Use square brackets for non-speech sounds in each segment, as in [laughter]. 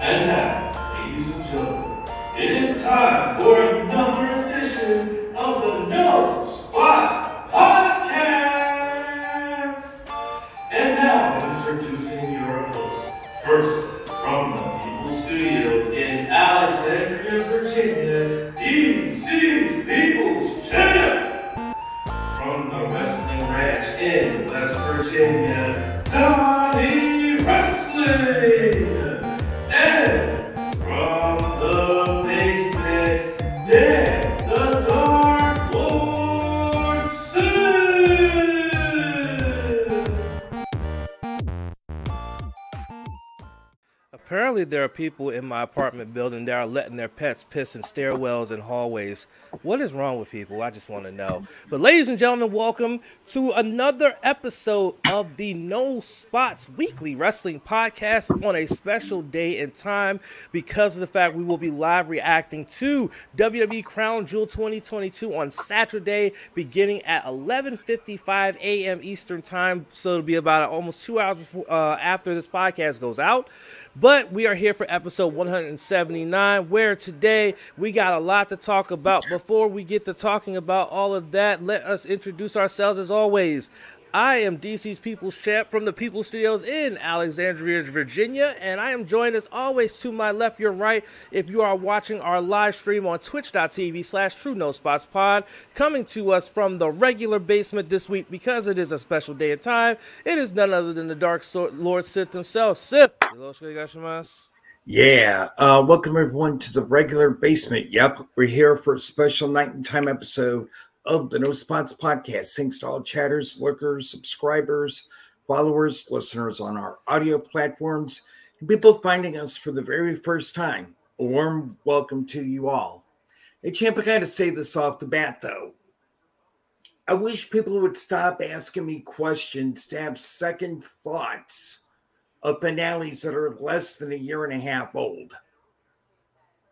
And now, ladies and gentlemen, it is time for There are people in my apartment building that are letting their pets piss in stairwells and hallways. What is wrong with people? I just want to know. But, ladies and gentlemen, welcome to another episode of the No Spots Weekly Wrestling Podcast on a special day and time because of the fact we will be live reacting to WWE Crown Jewel 2022 on Saturday, beginning at 11:55 a.m. Eastern Time. So it'll be about almost two hours before, uh, after this podcast goes out. But we are here for episode 179, where today we got a lot to talk about. Before we get to talking about all of that, let us introduce ourselves as always. I am DC's People's Champ from the People Studios in Alexandria, Virginia, and I am joined as always to my left, your right, if you are watching our live stream on twitch.tv slash true no spots pod, coming to us from the regular basement this week because it is a special day and time. It is none other than the Dark Lord Sith himself. Sith. Yeah. Uh, welcome everyone to the regular basement. Yep. We're here for a special night and time episode of the No Spots podcast. Thanks to all chatters, lurkers, subscribers, followers, listeners on our audio platforms, and people finding us for the very first time. A warm welcome to you all. Hey, Champ, I gotta say this off the bat though. I wish people would stop asking me questions to have second thoughts of finales that are less than a year and a half old.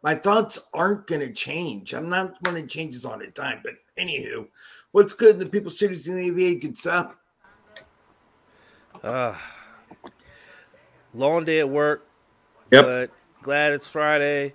My thoughts aren't going to change. I'm not one that changes on the time. But anywho, what's good in the People Studios in the AVA? Good stuff. Uh, long day at work, Yep. but glad it's Friday.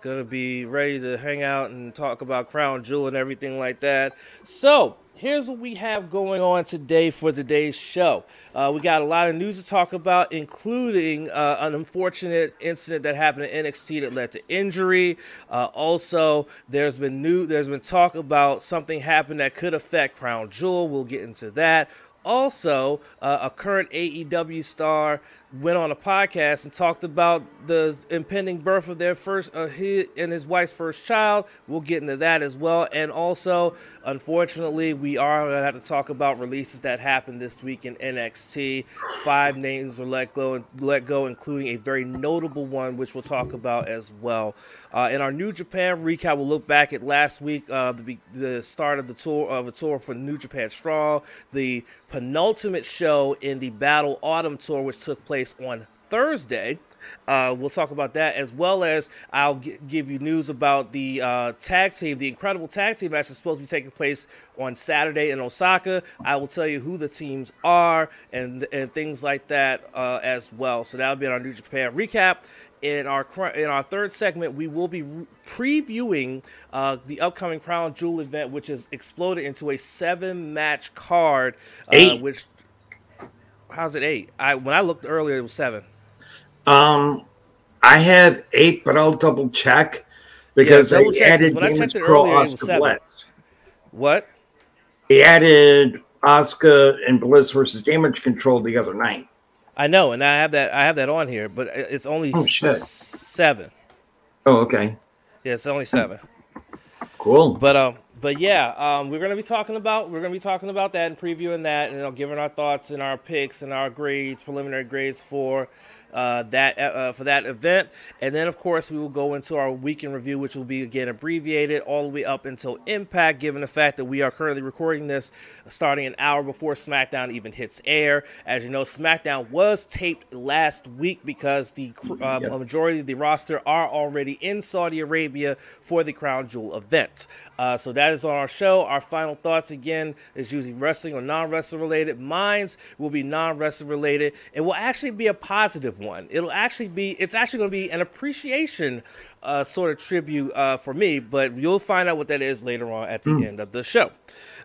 Gonna be ready to hang out and talk about Crown Jewel and everything like that. So, here's what we have going on today for today's show. Uh, we got a lot of news to talk about, including uh, an unfortunate incident that happened in NXT that led to injury. Uh, also, there's been new, there's been talk about something happened that could affect Crown Jewel. We'll get into that. Also, uh, a current AEW star went on a podcast and talked about the impending birth of their first, uh, his and his wife's first child. We'll get into that as well. And also, unfortunately, we are going to have to talk about releases that happened this week in NXT. Five names were let go, let go, including a very notable one, which we'll talk about as well. Uh, in our New Japan recap, we'll look back at last week, uh, the, the start of the tour of a tour for New Japan Strong, the penultimate show in the Battle Autumn tour, which took place on Thursday. Uh, we'll talk about that as well as I'll g- give you news about the uh, tag team, the incredible tag team match that's supposed to be taking place on Saturday in Osaka. I will tell you who the teams are and and things like that uh, as well. So that'll be in our New Japan recap. In our in our third segment, we will be re- previewing uh, the upcoming Crown Jewel event, which has exploded into a seven match card. Uh, Eight. Which how's it eight? I when I looked earlier, it was seven. Um, I have eight, but I'll double check because double they check, 'cause added when I Damage checked it earlier, Asuka. Bliss. What? He added Asuka and Bliss versus Damage Control the other night. I know, and I have that. I have that on here, but it's only Oh, seven. Oh, okay. Yeah, it's only seven. Cool. But um, but yeah, um, we're gonna be talking about we're gonna be talking about that and previewing that, and you know, giving our thoughts and our picks and our grades, preliminary grades for uh, that uh, for that event, and then of course we will go into our Week in Review, which will be again abbreviated all the way up until Impact, given the fact that we are currently recording this starting an hour before SmackDown even hits air. As you know, SmackDown was taped last week because the um, Yep. a majority of the roster are already in Saudi Arabia for the Crown Jewel event. Uh, so that is on our show. Our final thoughts again is usually wrestling or non-wrestling related. Mine's will be non-wrestling related. It will actually be a positive give one. It'll actually be it's actually going to be an appreciation uh, sort of tribute uh, for me, but you'll find out what that is later on at the mm. end of the show.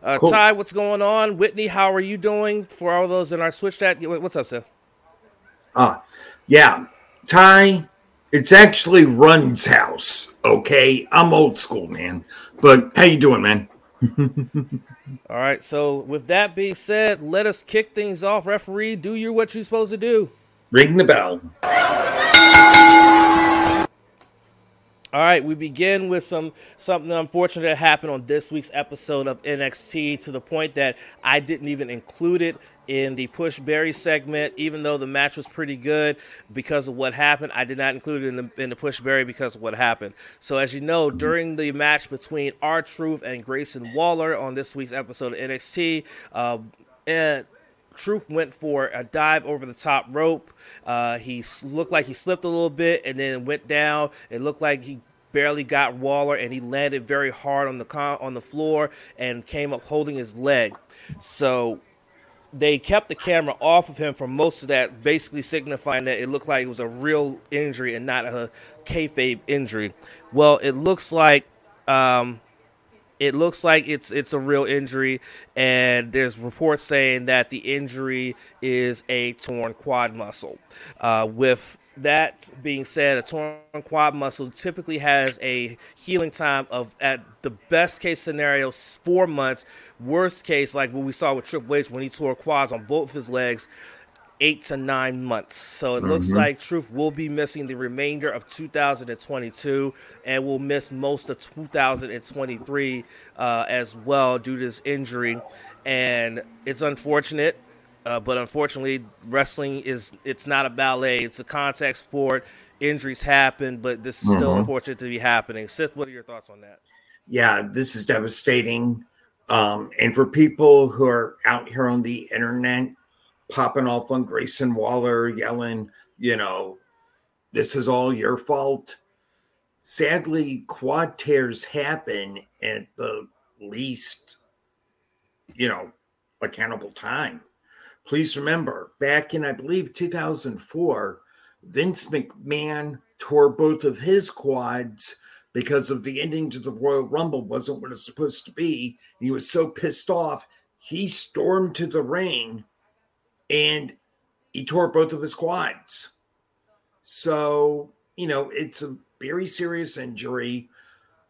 Uh, cool. Ty, what's going on? Whitney, how are you doing? For all those in our Twitch chat, what's up, Seth? Uh, yeah, Ty, it's actually Run's house. Okay, I'm old school, man. But how you doing, man? [laughs] All right. So with that being said, let us kick things off. Referee, do you what you're supposed to do. Ring the bell. All right, we begin with some something unfortunate that happened on this week's episode of NXT to the point that I didn't even include it in the Push Berry segment, even though the match was pretty good because of what happened. I did not include it in the, in the Push Berry because of what happened. So, as you know, during the match between R Truth and Grayson Waller on this week's episode of NXT, uh, and Truth went for a dive over the top rope. Uh, he looked like he slipped a little bit and then went down. It looked like he barely got Waller and he landed very hard on the con- on the floor and came up holding his leg. So they kept the camera off of him for most of that, basically signifying that it looked like it was a real injury and not a kayfabe injury. Well, it looks like um, it looks like it's it's a real injury, and there's reports saying that the injury is a torn quad muscle. Uh, with that being said, a torn quad muscle typically has a healing time of, at the best case scenario, four months. Worst case, like what we saw with Triple H when he tore quads on both his legs, eight to nine months. So it mm-hmm. looks like Truth will be missing the remainder of 2022 and will miss most of 2023 uh, as well due to this injury. And it's unfortunate. Uh, but unfortunately, wrestling is it's not a ballet; it's a contact sport. Injuries happen, but this is mm-hmm. still unfortunate to be happening. Sith, what are your thoughts on that? Yeah, this is devastating. Um, and for people who are out here on the internet popping off on Grayson Waller, yelling, you know, this is all your fault. Sadly, quad tears happen at the least, you know, accountable time. Please remember, back in, I believe, 2004, Vince McMahon tore both of his quads because of the ending to the Royal Rumble wasn't what it's supposed to be. He was so pissed off, he stormed to the ring and he tore both of his quads. So, you know, it's a very serious injury.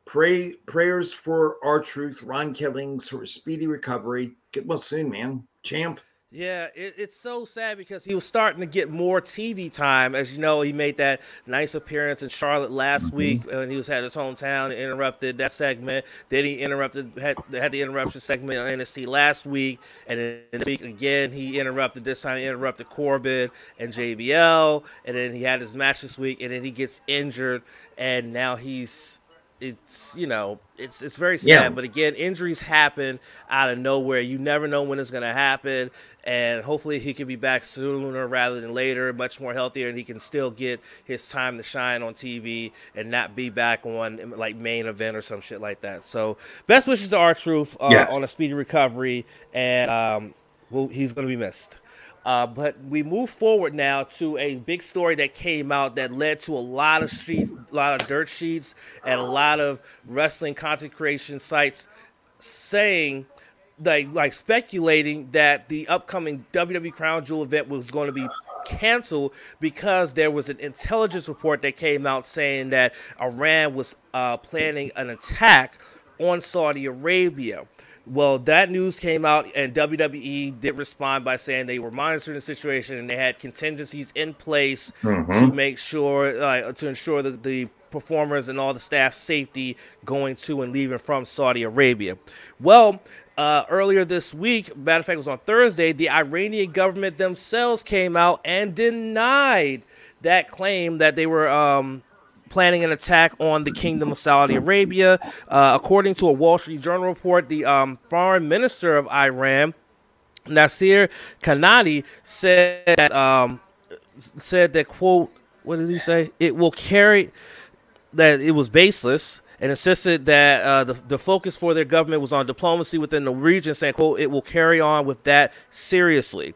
Pray prayers for R Truth, Ron Killings for a speedy recovery. Get well soon, man. Champ. Yeah, it, it's so sad because he was starting to get more TV time. As you know, he made that nice appearance in Charlotte last mm-hmm. week and he was at his hometown. and Interrupted that segment. Then he interrupted had, had the interruption segment on NXT last week, and then this week again he interrupted. This time he interrupted Corbin and JBL, and then he had his match this week, and then he gets injured, and now he's it's you know it's it's very sad. Yeah. but again injuries happen out of nowhere. You never know when it's going to happen. And hopefully he can be back sooner rather than later much more healthier and he can still get his time to shine on tv and not be back on like main event or some shit like that. So best wishes to R Truth uh, yes. on a speedy recovery and um, well, he's going to be missed uh, but we move forward now to a big story that came out that led to a lot of street, a lot of dirt sheets, and a lot of wrestling content creation sites saying, like, like speculating that the upcoming WWE Crown Jewel event was going to be canceled because there was an intelligence report that came out saying that Iran was uh, planning an attack on Saudi Arabia. Well, that news came out, and WWE did respond by saying they were monitoring the situation and they had contingencies in place mm-hmm. to make sure, uh, to ensure that the performers and all the staff safety going to and leaving from Saudi Arabia. Well, uh, earlier this week, matter of fact, it was on Thursday, the Iranian government themselves came out and denied that claim that they were um, planning an attack on the Kingdom of Saudi Arabia. Uh, according to a Wall Street Journal report, the um, foreign minister of Iran, Nasser Kanaani, said that, um, said that quote, what did he say? It will carry that it was baseless and insisted that uh, the, the focus for their government was on diplomacy within the region, saying, quote, it will carry on with that seriously.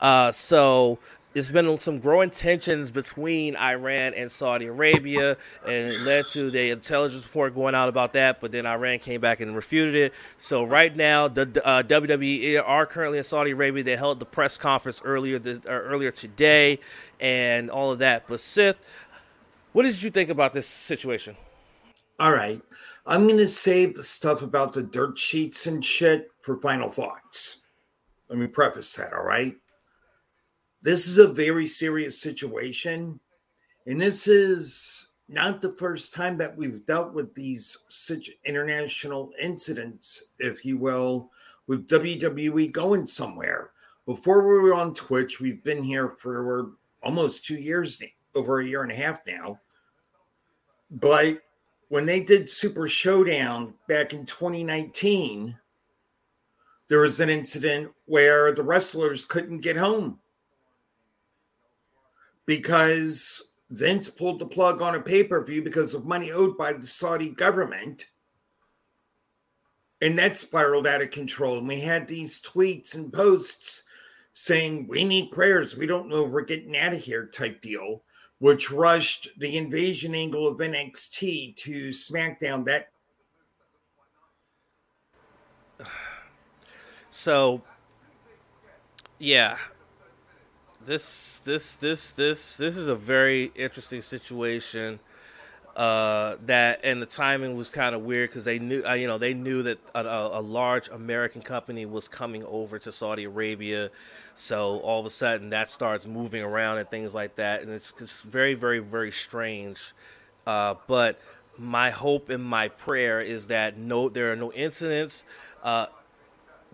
Uh, so there's been some growing tensions between Iran and Saudi Arabia, and it led to the intelligence report going out about that. But then Iran came back and refuted it. So right now, the uh, WWE are currently in Saudi Arabia. They held the press conference earlier this, uh, earlier today, and all of that. But Sith, what did you think about this situation? All right, I'm going to save the stuff about the dirt sheets and shit for final thoughts. Let me preface that. All right this is a very serious situation. And this is not the first time that we've dealt with these such international incidents, if you will, with WWE going somewhere. Before we were on Twitch, we've been here for almost two years, over a year and a half now. But when they did Super Showdown back in 2019, there was an incident where the wrestlers couldn't get home because Vince pulled the plug on a pay per view because of money owed by the Saudi government. And that spiraled out of control. And we had these tweets and posts saying, We need prayers. We don't know if we're getting out of here, type deal, which rushed the invasion angle of NXT to SmackDown. That [sighs] so, yeah, this this this this this is a very interesting situation. Uh, that and the timing was kind of weird because they knew, uh, you know, they knew that a, a, large American company was coming over to Saudi Arabia, so all of a sudden that starts moving around and things like that, and it's, very, very, very strange. Uh, but my hope and my prayer is that no, there are no incidents. Uh,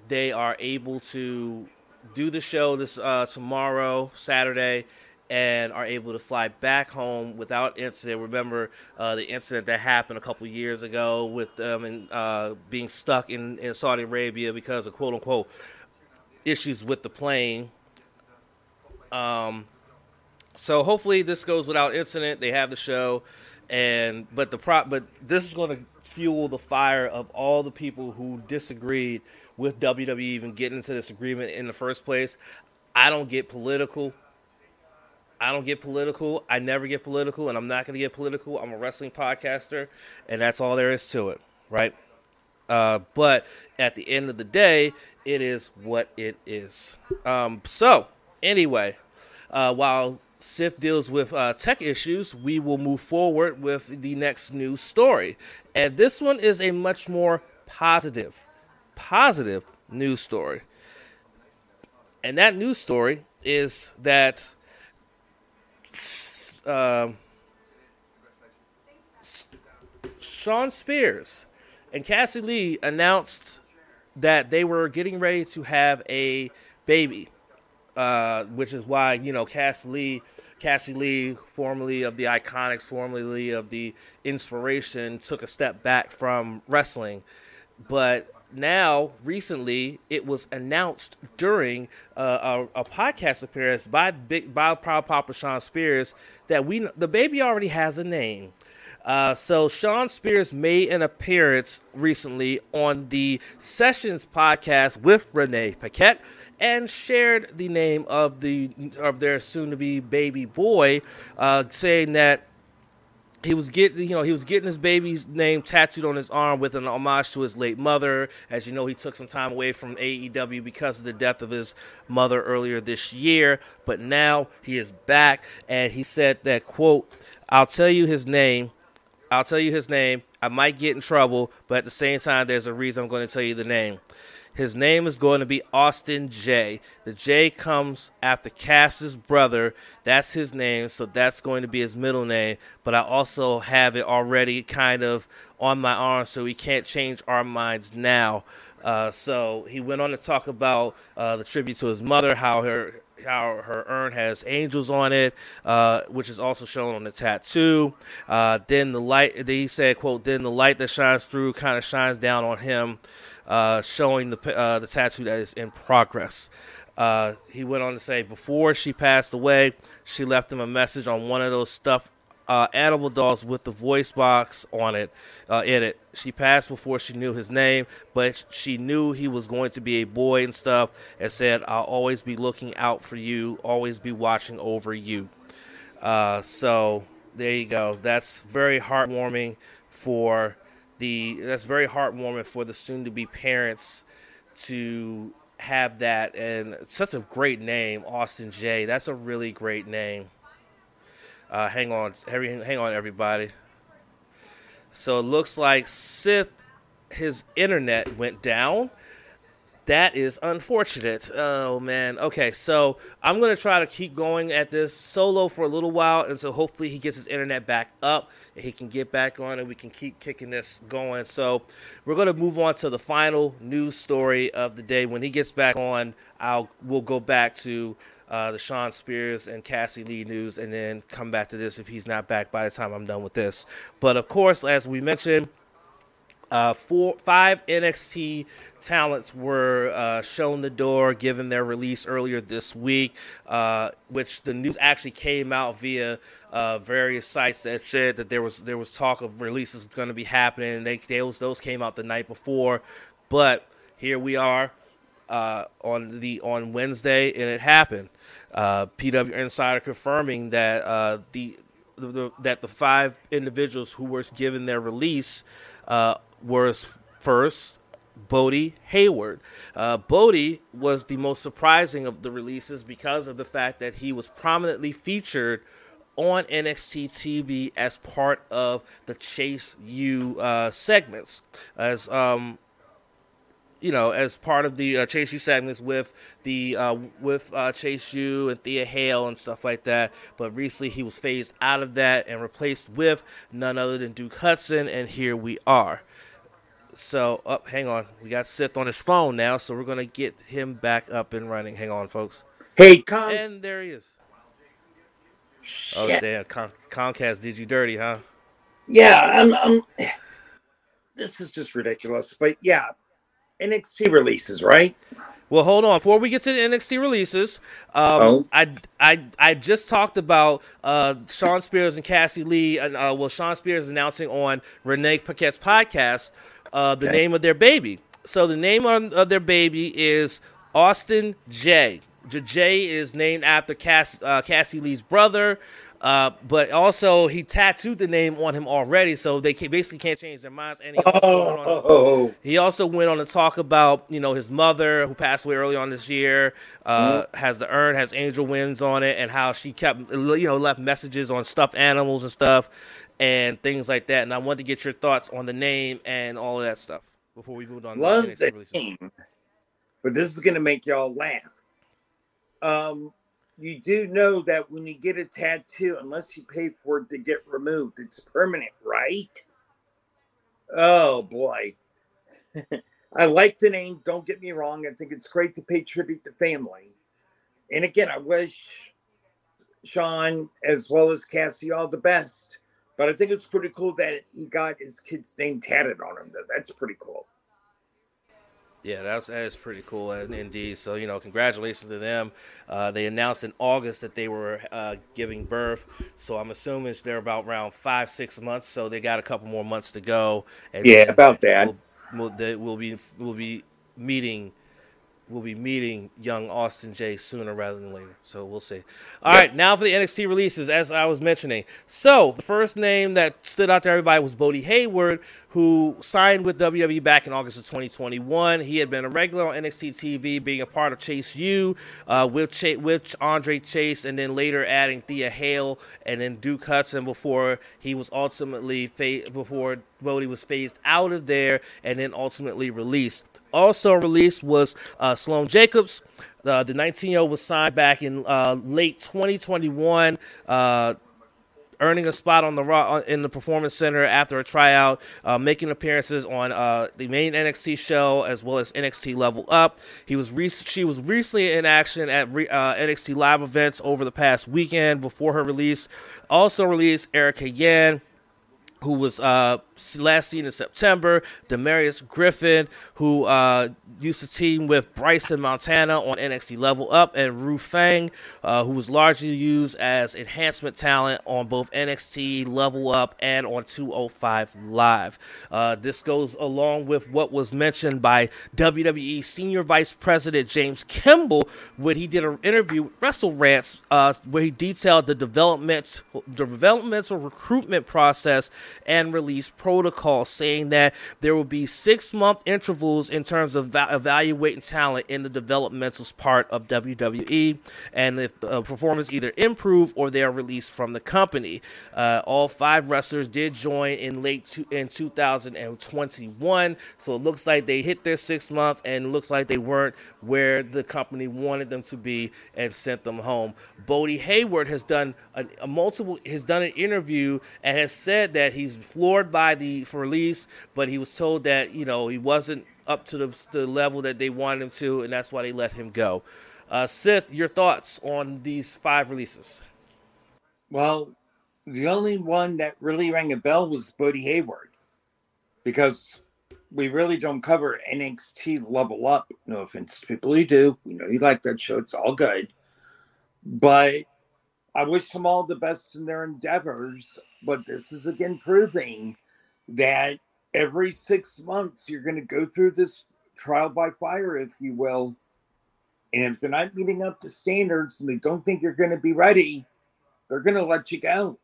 they are able to do the show this uh, tomorrow, Saturday, and are able to fly back home without incident. Remember uh, the incident that happened a couple years ago with them and uh, being stuck in, in Saudi Arabia because of quote unquote issues with the plane. Um, so hopefully this goes without incident. They have the show, and but the prop, but this is going to fuel the fire of all the people who disagreed with WWE even getting into this agreement in the first place. I don't get political. I don't get political. I never get political, and I'm not going to get political. I'm a wrestling podcaster, and that's all there is to it, right? Uh, but at the end of the day, it is what it is. Um, so, anyway, uh, while Sith deals with uh, tech issues, we will move forward with the next news story. And this one is a much more positive positive news story. And that news story is that uh, Shawn Spears and Cassie Lee announced that they were getting ready to have a baby, uh, which is why you know Cassie Lee, Cassie Lee, formerly of the Iconics, formerly of the Inspiration, took a step back from wrestling, but now recently it was announced during uh, a, a, podcast appearance by big by Proud Papa Shawn Spears that we the baby already has a name. Uh, so Shawn Spears made an appearance recently on the Sessions podcast with Renee Paquette and shared the name of the of their soon-to-be baby boy, uh, saying that he was getting you know he was getting his baby's name tattooed on his arm with an homage to his late mother. As you know he took some time away from AEW because of the death of his mother earlier this year. But now he is back and he said that quote I'll tell you his name. I'll tell you his name. I might get in trouble but at the same time there's a reason I'm going to tell you the name his name is going to be Austin J. The J comes after Cass's brother. That's his name, so that's going to be his middle name. But I also have it already kind of on my arm, so we can't change our minds now. Uh, so he went on to talk about uh, the tribute to his mother, how her how her urn has angels on it, uh, which is also shown on the tattoo. Uh, then the light, he said, "quote Then the light that shines through kind of shines down on him." Uh, showing the uh, the tattoo that is in progress. Uh, he went on to say, before she passed away, she left him a message on one of those stuffed uh, Animal Dolls with the voice box on it, uh, in it. She passed before she knew his name, but she knew he was going to be a boy and stuff, and said, "I'll always be looking out for you, always be watching over you." So there you go. That's very heartwarming for the. That's very heartwarming for the soon-to-be parents to have that, and such a great name, Austin J. That's a really great name. Uh, hang on, hang on, everybody. So it looks like Sith, his internet went down. That is unfortunate. Oh man. Okay, so I'm gonna try to keep going at this solo for a little while, and so hopefully he gets his internet back up and he can get back on, and we can keep kicking this going. So we're gonna move on to the final news story of the day. When he gets back on, I'll we'll go back to uh, the Shawn Spears and Cassie Lee news, and then come back to this if he's not back by the time I'm done with this. But of course, as we mentioned, uh, four, five NXT talents were uh, shown the door, given their release earlier this week, uh, which the news actually came out via uh, various sites that said that there was there was talk of releases going to be happening. They, those those came out the night before, but here we are uh, on the on Wednesday, and it happened. Uh, PW Insider confirming that uh, the, the, that the five individuals who were given their release uh, were first Bodhi Hayward. Uh, Bodhi was the most surprising of the releases because of the fact that he was prominently featured on NXT TV as part of the Chase U uh, segments. As um, you know, as part of the uh, Chase U segments with the uh, with uh, Chase U and Thea Hale and stuff like that. But recently, he was phased out of that and replaced with none other than Duke Hudson, and here we are. So, up, oh, hang on, we got Sith on his phone now, so we're gonna get him back up and running. Hang on, folks. Hey, Com- and there he is. Oh, Shit. Oh damn, Com- Comcast did you dirty, huh? Yeah, I'm. I'm this is just ridiculous, but yeah, NXT releases, right? Well, hold on. Before we get to the NXT releases, um, oh. I, I, I just talked about uh, Shawn Spears and Cassie Lee. And, uh, well, Shawn Spears announcing on Renee Paquette's podcast uh, the okay. name of their baby. So the name on, of their baby is Austin J. J is named after Cass, uh, Cassie Lee's brother. Uh, but also he tattooed the name on him already, so they can, basically can't change their minds. And he also, oh. he also went on to talk about you know his mother who passed away early on this year, uh, mm-hmm. has the urn has angel wings on it, and how she kept you know left messages on stuffed animals and stuff and things like that. And I wanted to get your thoughts on the name and all of that stuff before we moved on. Love the name, but this is gonna make y'all laugh. Um, you do know that when you get a tattoo, unless you pay for it to get removed, it's permanent, right? Oh boy. [laughs] I like the name, don't get me wrong. I think it's great to pay tribute to family. And again, I wish Shawn as well as Cassie all the best. But I think it's pretty cool that he got his kid's name tatted on him. That's pretty cool. Yeah, that's that is pretty cool indeed. So you know, congratulations to them. Uh, they announced in August that they were uh, giving birth. So I'm assuming they're about around five six months. So they got a couple more months to go. And yeah, about that. We'll, we'll, we'll be we'll be meeting will be meeting young Austin J sooner rather than later. So we'll see. All yep. right, now for the NXT releases, as I was mentioning. So the first name that stood out to everybody was Bodhi Hayward, who signed with WWE back in August of 2021. He had been a regular on NXT TV, being a part of Chase U uh, with, Ch- with Andre Chase, and then later adding Thea Hale and then Duke Hudson before he was ultimately fa- before Bodhi was phased out of there and then ultimately released. Also released was uh, Sloane Jacobs. Uh, the 19 year old was signed back in uh, late 2021 uh, earning a spot on the uh, in the performance center after a tryout, uh, making appearances on uh, the main NXT show as well as NXT Level Up. He was re- she was recently in action at re- uh, NXT live events over the past weekend before her release. Also released Erica Yan who was uh, last seen in September. Damaris Griffin, who uh, used to team with Bryson Montana on NXT Level Up, and Ru Feng, uh, who was largely used as enhancement talent on both NXT Level Up and on 205 Live. Uh, this goes along with what was mentioned by WWE Senior Vice President James Kimball when he did an interview with Wrestle Rants, uh, where he detailed the development, the developmental recruitment process and release protocol, saying that there will be six month intervals in terms of va- evaluating talent in the developmental part of WWE, and if the uh, performance either improve or they are released from the company. Uh, all five wrestlers did join in late to, in 2021, so it looks like they hit their six months, and it looks like they weren't where the company wanted them to be and sent them home. Bodhi Hayward has done a, a multiple has done an interview and has said that he's floored by the release, but he was told that you know he wasn't up to the, the level that they wanted him to, and that's why they let him go. Uh, Sith, your thoughts on these five releases? Well, the only one that really rang a bell was Bodhi Hayward because we really don't cover NXT level up. No offense to people who do. We know you like that show. It's all good. But I wish them all the best in their endeavors. But this is again proving that every six months you're going to go through this trial by fire, if you will. And if they're not meeting up to standards and they don't think you're going to be ready, they're going to let you go.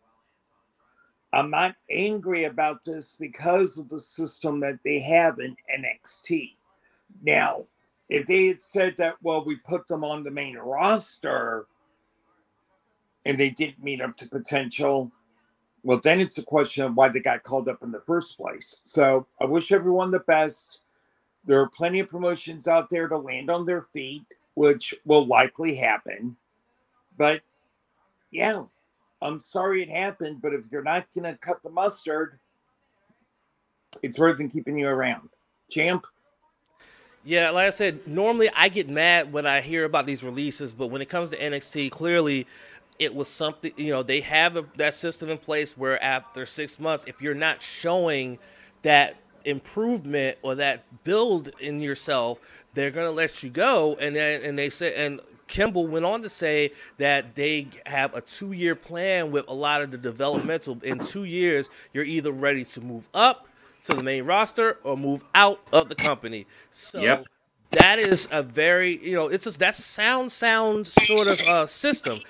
I'm not angry about this because of the system that they have in NXT. Now, if they had said that, well, we put them on the main roster and they didn't meet up to potential, well, then it's a question of why they got called up in the first place. So I wish everyone the best. There are plenty of promotions out there to land on their feet, which will likely happen. But yeah, I'm sorry it happened, but if you're not going to cut the mustard, it's worth than keeping you around. Champ? Yeah, like I said, normally I get mad when I hear about these releases, but when it comes to NXT, clearly it was something, you know, they have a, that system in place where after six months, if you're not showing that improvement or that build in yourself, they're going to let you go. And then, and they said and Kimball went on to say that they have a two year plan with a lot of the developmental. In two years, you're either ready to move up to the main roster or move out of the company. So yep. That is a very, you know, it's a, that's a sound, sound sort of uh, system.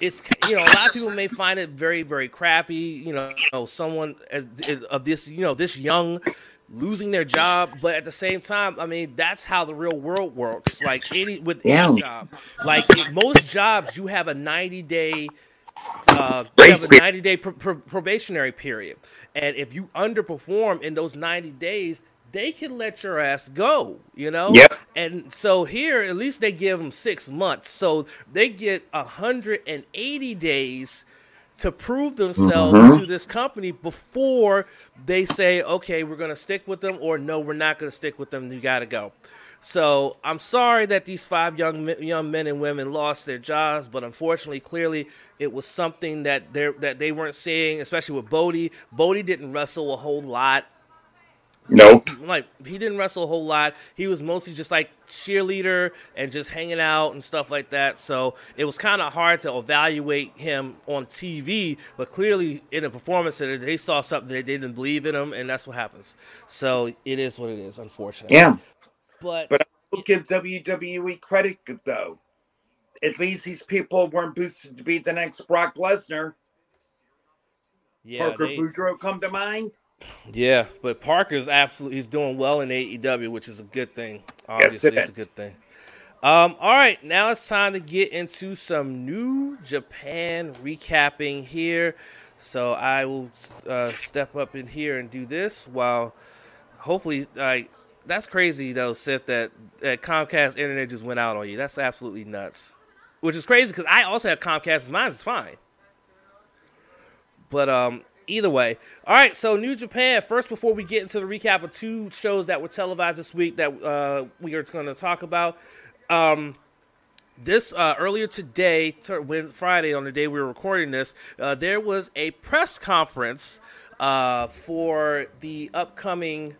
It's you know a lot of people may find it very very crappy. You know, someone as, of this you know this young losing their job, but at the same time, I mean, that's how the real world works. Like any with yeah. any job, like most jobs, you have a ninety day. Uh, you have a 90 day probationary period. And if you underperform in those 90 days, they can let your ass go, you know? Yep. And so here, at least they give them six months. So they get 180 days to prove themselves mm-hmm. to this company before they say, okay, we're going to stick with them, or no, we're not going to stick with them. You got to go. So I'm sorry that these five young young men and women lost their jobs, but unfortunately, clearly, it was something that they that they weren't seeing, especially with Bodhi. Bodhi didn't wrestle a whole lot. Nope. Like he didn't wrestle a whole lot. He was mostly just like cheerleader and just hanging out and stuff like that. So it was kind of hard to evaluate him on TV. But clearly, in a performance center, they saw something they didn't believe in him, and that's what happens. So it is what it is, unfortunately. Yeah. But but I will give WWE credit though. At least these people weren't boosted to be the next Brock Lesnar. Yeah, Parker they... Boudreaux come to mind. Yeah, but Parker's absolutely he's doing well in AEW, which is a good thing. Obviously, yes, it it's a good thing. Um, all right, now it's time to get into some new Japan recapping here. So I will uh, step up in here and do this while hopefully like that's crazy though, Sith, that, that Comcast internet just went out on you. That's absolutely nuts. Which is crazy because I also have Comcast. Mine is fine. But um, either way. All right, so New Japan. First, before we get into the recap of two shows that were televised this week that uh, we are going to talk about. Um, this uh, earlier today, when Friday on the day we were recording this, uh, there was a press conference uh, for the upcoming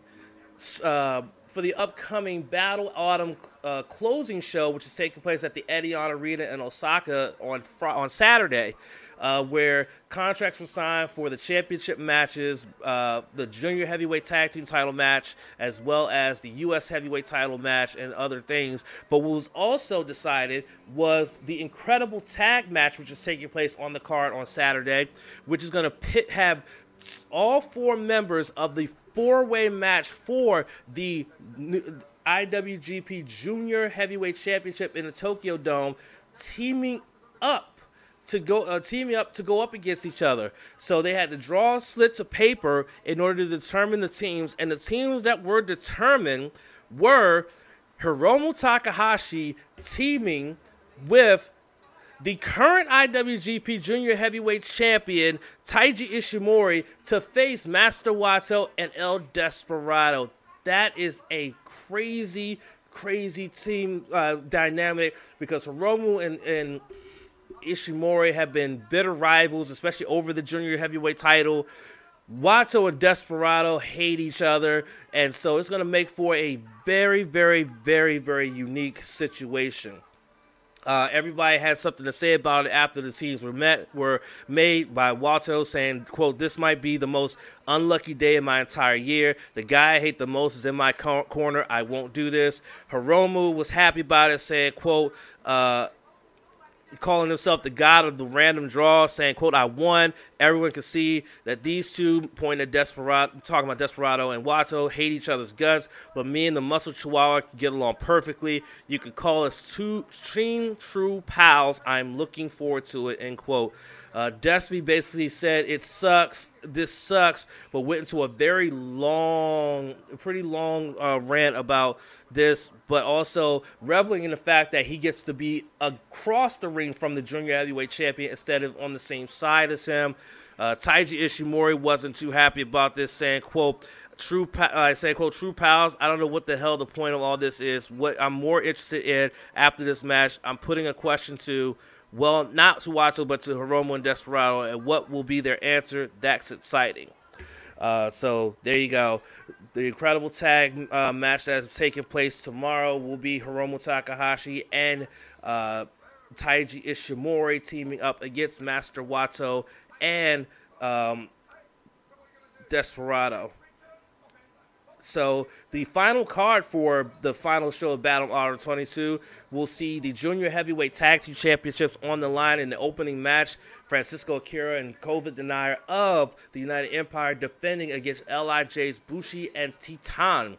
uh, for the upcoming Battle Autumn uh, closing show, which is taking place at the Edion Arena in Osaka on fr- on Saturday, uh, where contracts were signed for the championship matches, uh, the junior heavyweight tag team title match, as well as the U.S. heavyweight title match and other things. But what was also decided was the incredible tag match, which is taking place on the card on Saturday, which is going to pit have all four members of the four-way match for the IWGP Junior Heavyweight Championship in the Tokyo Dome teaming up to go uh, teaming up to go up against each other. So they had to draw slits of paper in order to determine the teams, and the teams that were determined were Hiromu Takahashi teaming with the current IWGP Junior Heavyweight Champion Taiji Ishimori to face Master Wato and El Desperado. That is a crazy, crazy team uh, dynamic because Hiromu and, and Ishimori have been bitter rivals, especially over the Junior Heavyweight title. Wato and Desperado hate each other, and so it's going to make for a very, very, very, very unique situation. Uh, everybody had something to say about it after the teams were met were made by Wato saying, "quote This might be the most unlucky day of my entire year. The guy I hate the most is in my corner. I won't do this." Hiromu was happy about it, saying, "quote uh, calling himself the god of the random draw, saying, quote, I won. Everyone can see that these two, pointing at Desperado, talking about Desperado and Wato, hate each other's guts, but me and the Muscle Chihuahua get along perfectly. You could call us two extreme true pals. I'm looking forward to it, end quote. Uh, Despy basically said it sucks, this sucks, but went into a very long, pretty long uh, rant about this, but also reveling in the fact that he gets to be across the ring from the junior heavyweight champion instead of on the same side as him. Uh, Taiji Ishimori wasn't too happy about this, saying, "quote." True, I uh, say, quote, true pals. I don't know what the hell the point of all this is. What I'm more interested in after this match, I'm putting a question to well, not to Wato, but to Hiromu and Desperado, and what will be their answer? That's exciting. Uh, so there you go. The incredible tag uh, match that is taking place tomorrow will be Hiromu Takahashi and uh, Taiji Ishimori teaming up against Master Wato and um, Desperado. So the final card for the final show of Battle Autumn 22 will see the Junior Heavyweight Tag Team Championships on the line in the opening match. Francisco Akira and COVID denier of the United Empire defending against LIJ's Bushi and Titan.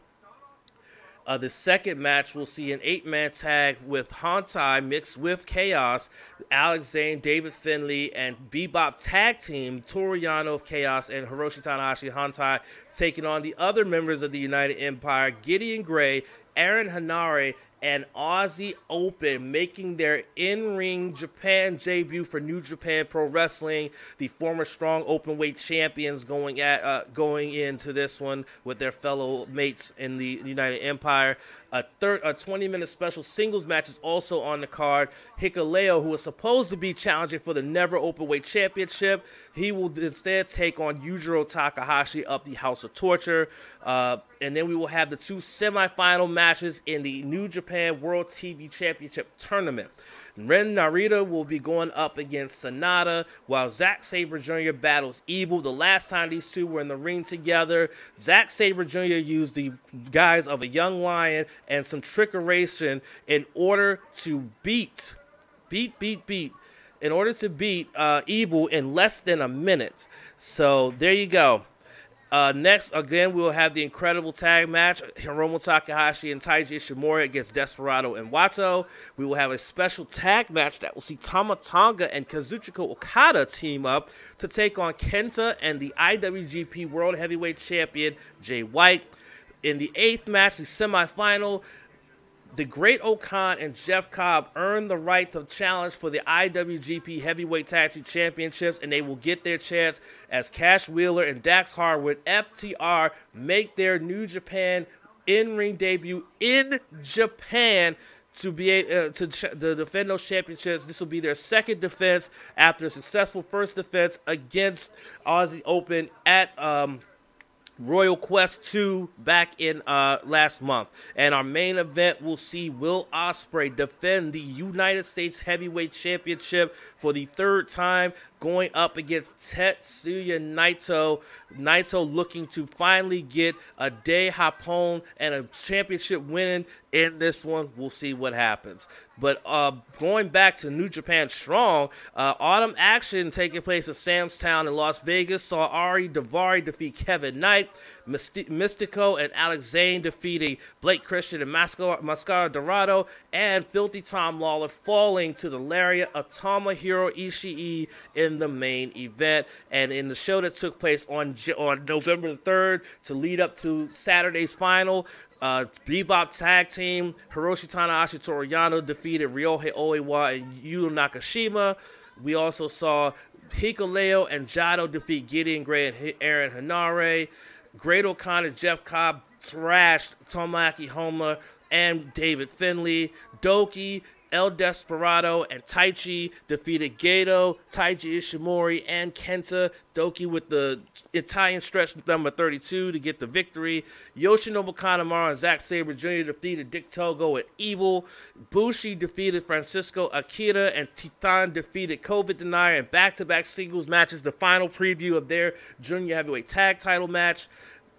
Uh, the second match will see an eight-man tag with Hontai mixed with Chaos, Alex Zayne, David Finlay, and Bebop tag team Toru Yano of Chaos and Hiroshi Tanahashi Hontai taking on the other members of the United Empire, Gideon Grey, Aaron Henare, and Aussie Open making their in-ring Japan debut for New Japan Pro Wrestling. The former strong openweight champions going at uh, going into this one with their fellow mates in the United Empire. A third, a 20-minute special singles match is also on the card. Hikuleo, who was supposed to be challenging for the Never Openweight Championship, he will instead take on Yujiro Takahashi of the House of Torture. Uh, and then we will have the two semifinal matches in the New Japan World TV Championship tournament. Ren Narita will be going up against Sanada, while Zack Sabre Jr. battles Evil. The last time these two were in the ring together, Zack Sabre Jr. used the guise of a young lion and some trickeration in order to beat, beat, beat, beat, in order to beat uh, Evil in less than a minute. So there you go. Uh, next, again, we will have the incredible tag match Hiromu Takahashi and Taiji Ishimori against Desperado and Wato. We will have a special tag match that will see Tama Tonga and Kazuchika Okada team up to take on Kenta and the IWGP World Heavyweight Champion Jay White. In the eighth match, the semifinal, the Great-O-Khan and Jeff Cobb earned the right to challenge for the IWGP Heavyweight Tag Team Championships, and they will get their chance as Cash Wheeler and Dax Harwood, FTR, make their New Japan in ring debut in Japan to be uh, to, to defend those championships. This will be their second defense after a successful first defense against Aussie Open at um, Royal Quest 2 back in uh, last month. And our main event will see Will Ospreay defend the United States Heavyweight Championship for the third time going up against Tetsuya Naito. Naito looking to finally get a day Hapon and a championship winning in this one. We'll see what happens. But uh, going back to New Japan Strong, uh, autumn action taking place at Sam's Town in Las Vegas saw Ari Daivari defeat Kevin Knight. Mystico and Alex Zayne defeating Blake Christian and Mascara Dorado, and Filthy Tom Lawler falling to the lariat of Tomohiro Ishii in the main event. And in the show that took place on on November the 3rd to lead up to Saturday's final, uh, Bebop Tag Team, Hiroshi Tanahashi Toru Yano defeated Ryohei Oiwa and Yu Nakashima. We also saw Hikuleo and Jado defeat Gideon Grey and Aaron Henare. Great-O-Khan Jeff Cobb thrashed Tomoaki Honma and David Finley. Douki, El Desperado, and Taichi defeated Gedo, Taiji Ishimori, and Kenta. Douki with the Italian stretch number 32 to get the victory. Yoshinobu Kanemaru and Zack Sabre Jr. defeated Dick Togo and Evil. Bushi defeated Francisco Akira, and Titan defeated COVID Denier in back to back singles matches. The final preview of their junior heavyweight tag title match.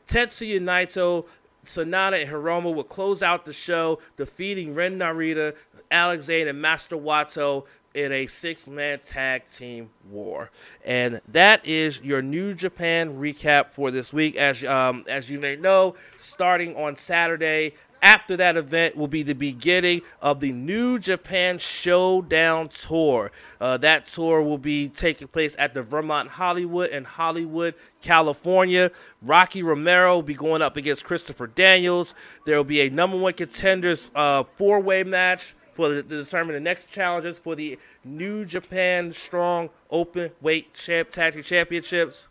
Tetsuya Naito, Sanada, and Hiromu will close out the show, defeating Ren Narita, Alex Zayne, and Master Wato in a six-man tag team war. And that is your New Japan recap for this week. As um, as you may know, starting on Saturday, after that event will be the beginning of the New Japan Showdown Tour. Uh, that tour will be taking place at the Vermont Hollywood in Hollywood, California. Rocky Romero will be going up against Christopher Daniels. There will be a number one contenders uh, four way match for the, to determine the next challenges for the New Japan Strong Open Weight Champ Tag Championships.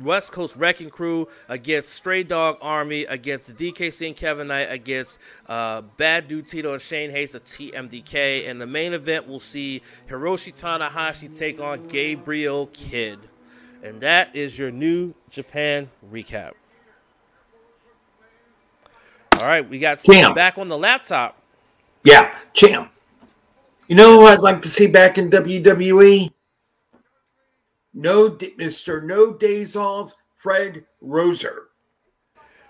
West Coast Wrecking Crew against Stray Dog Army against the DKC and Kevin Knight against uh, Bad Dude Tito and Shane Haste of TMDK. And the main event will see Hiroshi Tanahashi take on Gabriel Kidd. And that is your new Japan recap. All right, we got Sam back on the laptop. Yeah, champ. You know who I'd like to see back in WWE? No, Mr. No Days Off, Fred Rosser.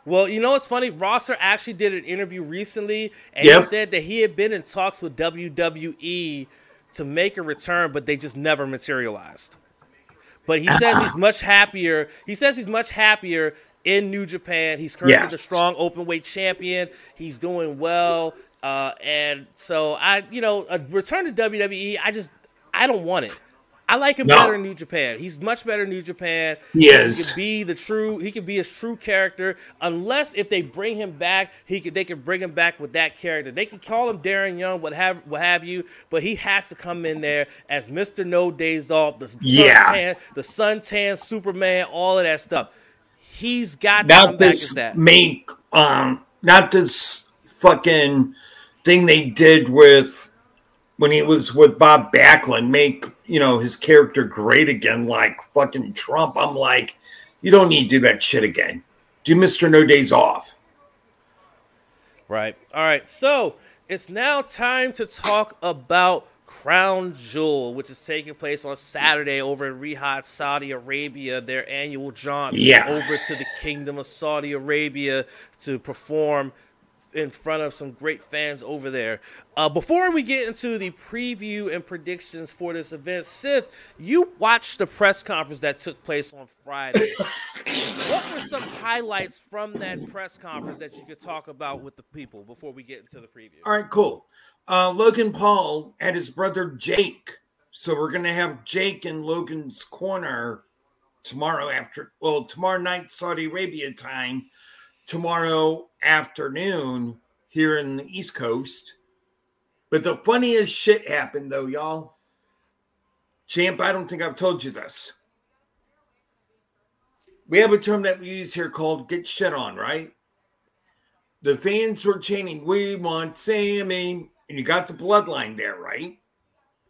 Well, you know what's funny? Rosser actually did an interview recently, and yep. he said that he had been in talks with WWE to make a return, but they just never materialized. But he says he's [laughs] much happier. He says he's much happier in New Japan. He's currently yes. the strong open weight champion. He's doing well. Uh, and so I, you know, a return to WWE, I just, I don't want it. I like him no. better in New Japan. He's much better in New Japan. He is. He can be the true. He can be his true character. Unless if they bring him back, he could. They can bring him back with that character. They can call him Darren Young, what have what have you. But he has to come in there as Mister No Days Off, the yeah, suntan, the suntan Superman, all of that stuff. He's got to not come this back as that. Make um, not this fucking thing they did with when he was with Bob Backlund make, you know, his character great again, like fucking Trump. I'm like, you don't need to do that shit again. Do Mr. No Days Off. Right. All right. So it's now time to talk about Crown Jewel, which is taking place on Saturday over in Riyadh, Saudi Arabia, their annual jaunt yeah. over to the Kingdom of Saudi Arabia to perform in front of some great fans over there. Uh, before we get into the preview and predictions for this event, Sith, you watched the press conference that took place on Friday. [coughs] what were some highlights from that press conference that you could talk about with the people before we get into the preview? All right, cool. Uh, Logan Paul and his brother Jake. So we're going to have Jake in Logan's corner tomorrow after, well, tomorrow night, Saudi Arabia time tomorrow afternoon here in the East Coast. But the funniest shit happened though, y'all. Champ, I don't think I've told you this. We have a term that we use here called get shit on, right? the fans were chanting, We want Sami. And you got the bloodline there, right?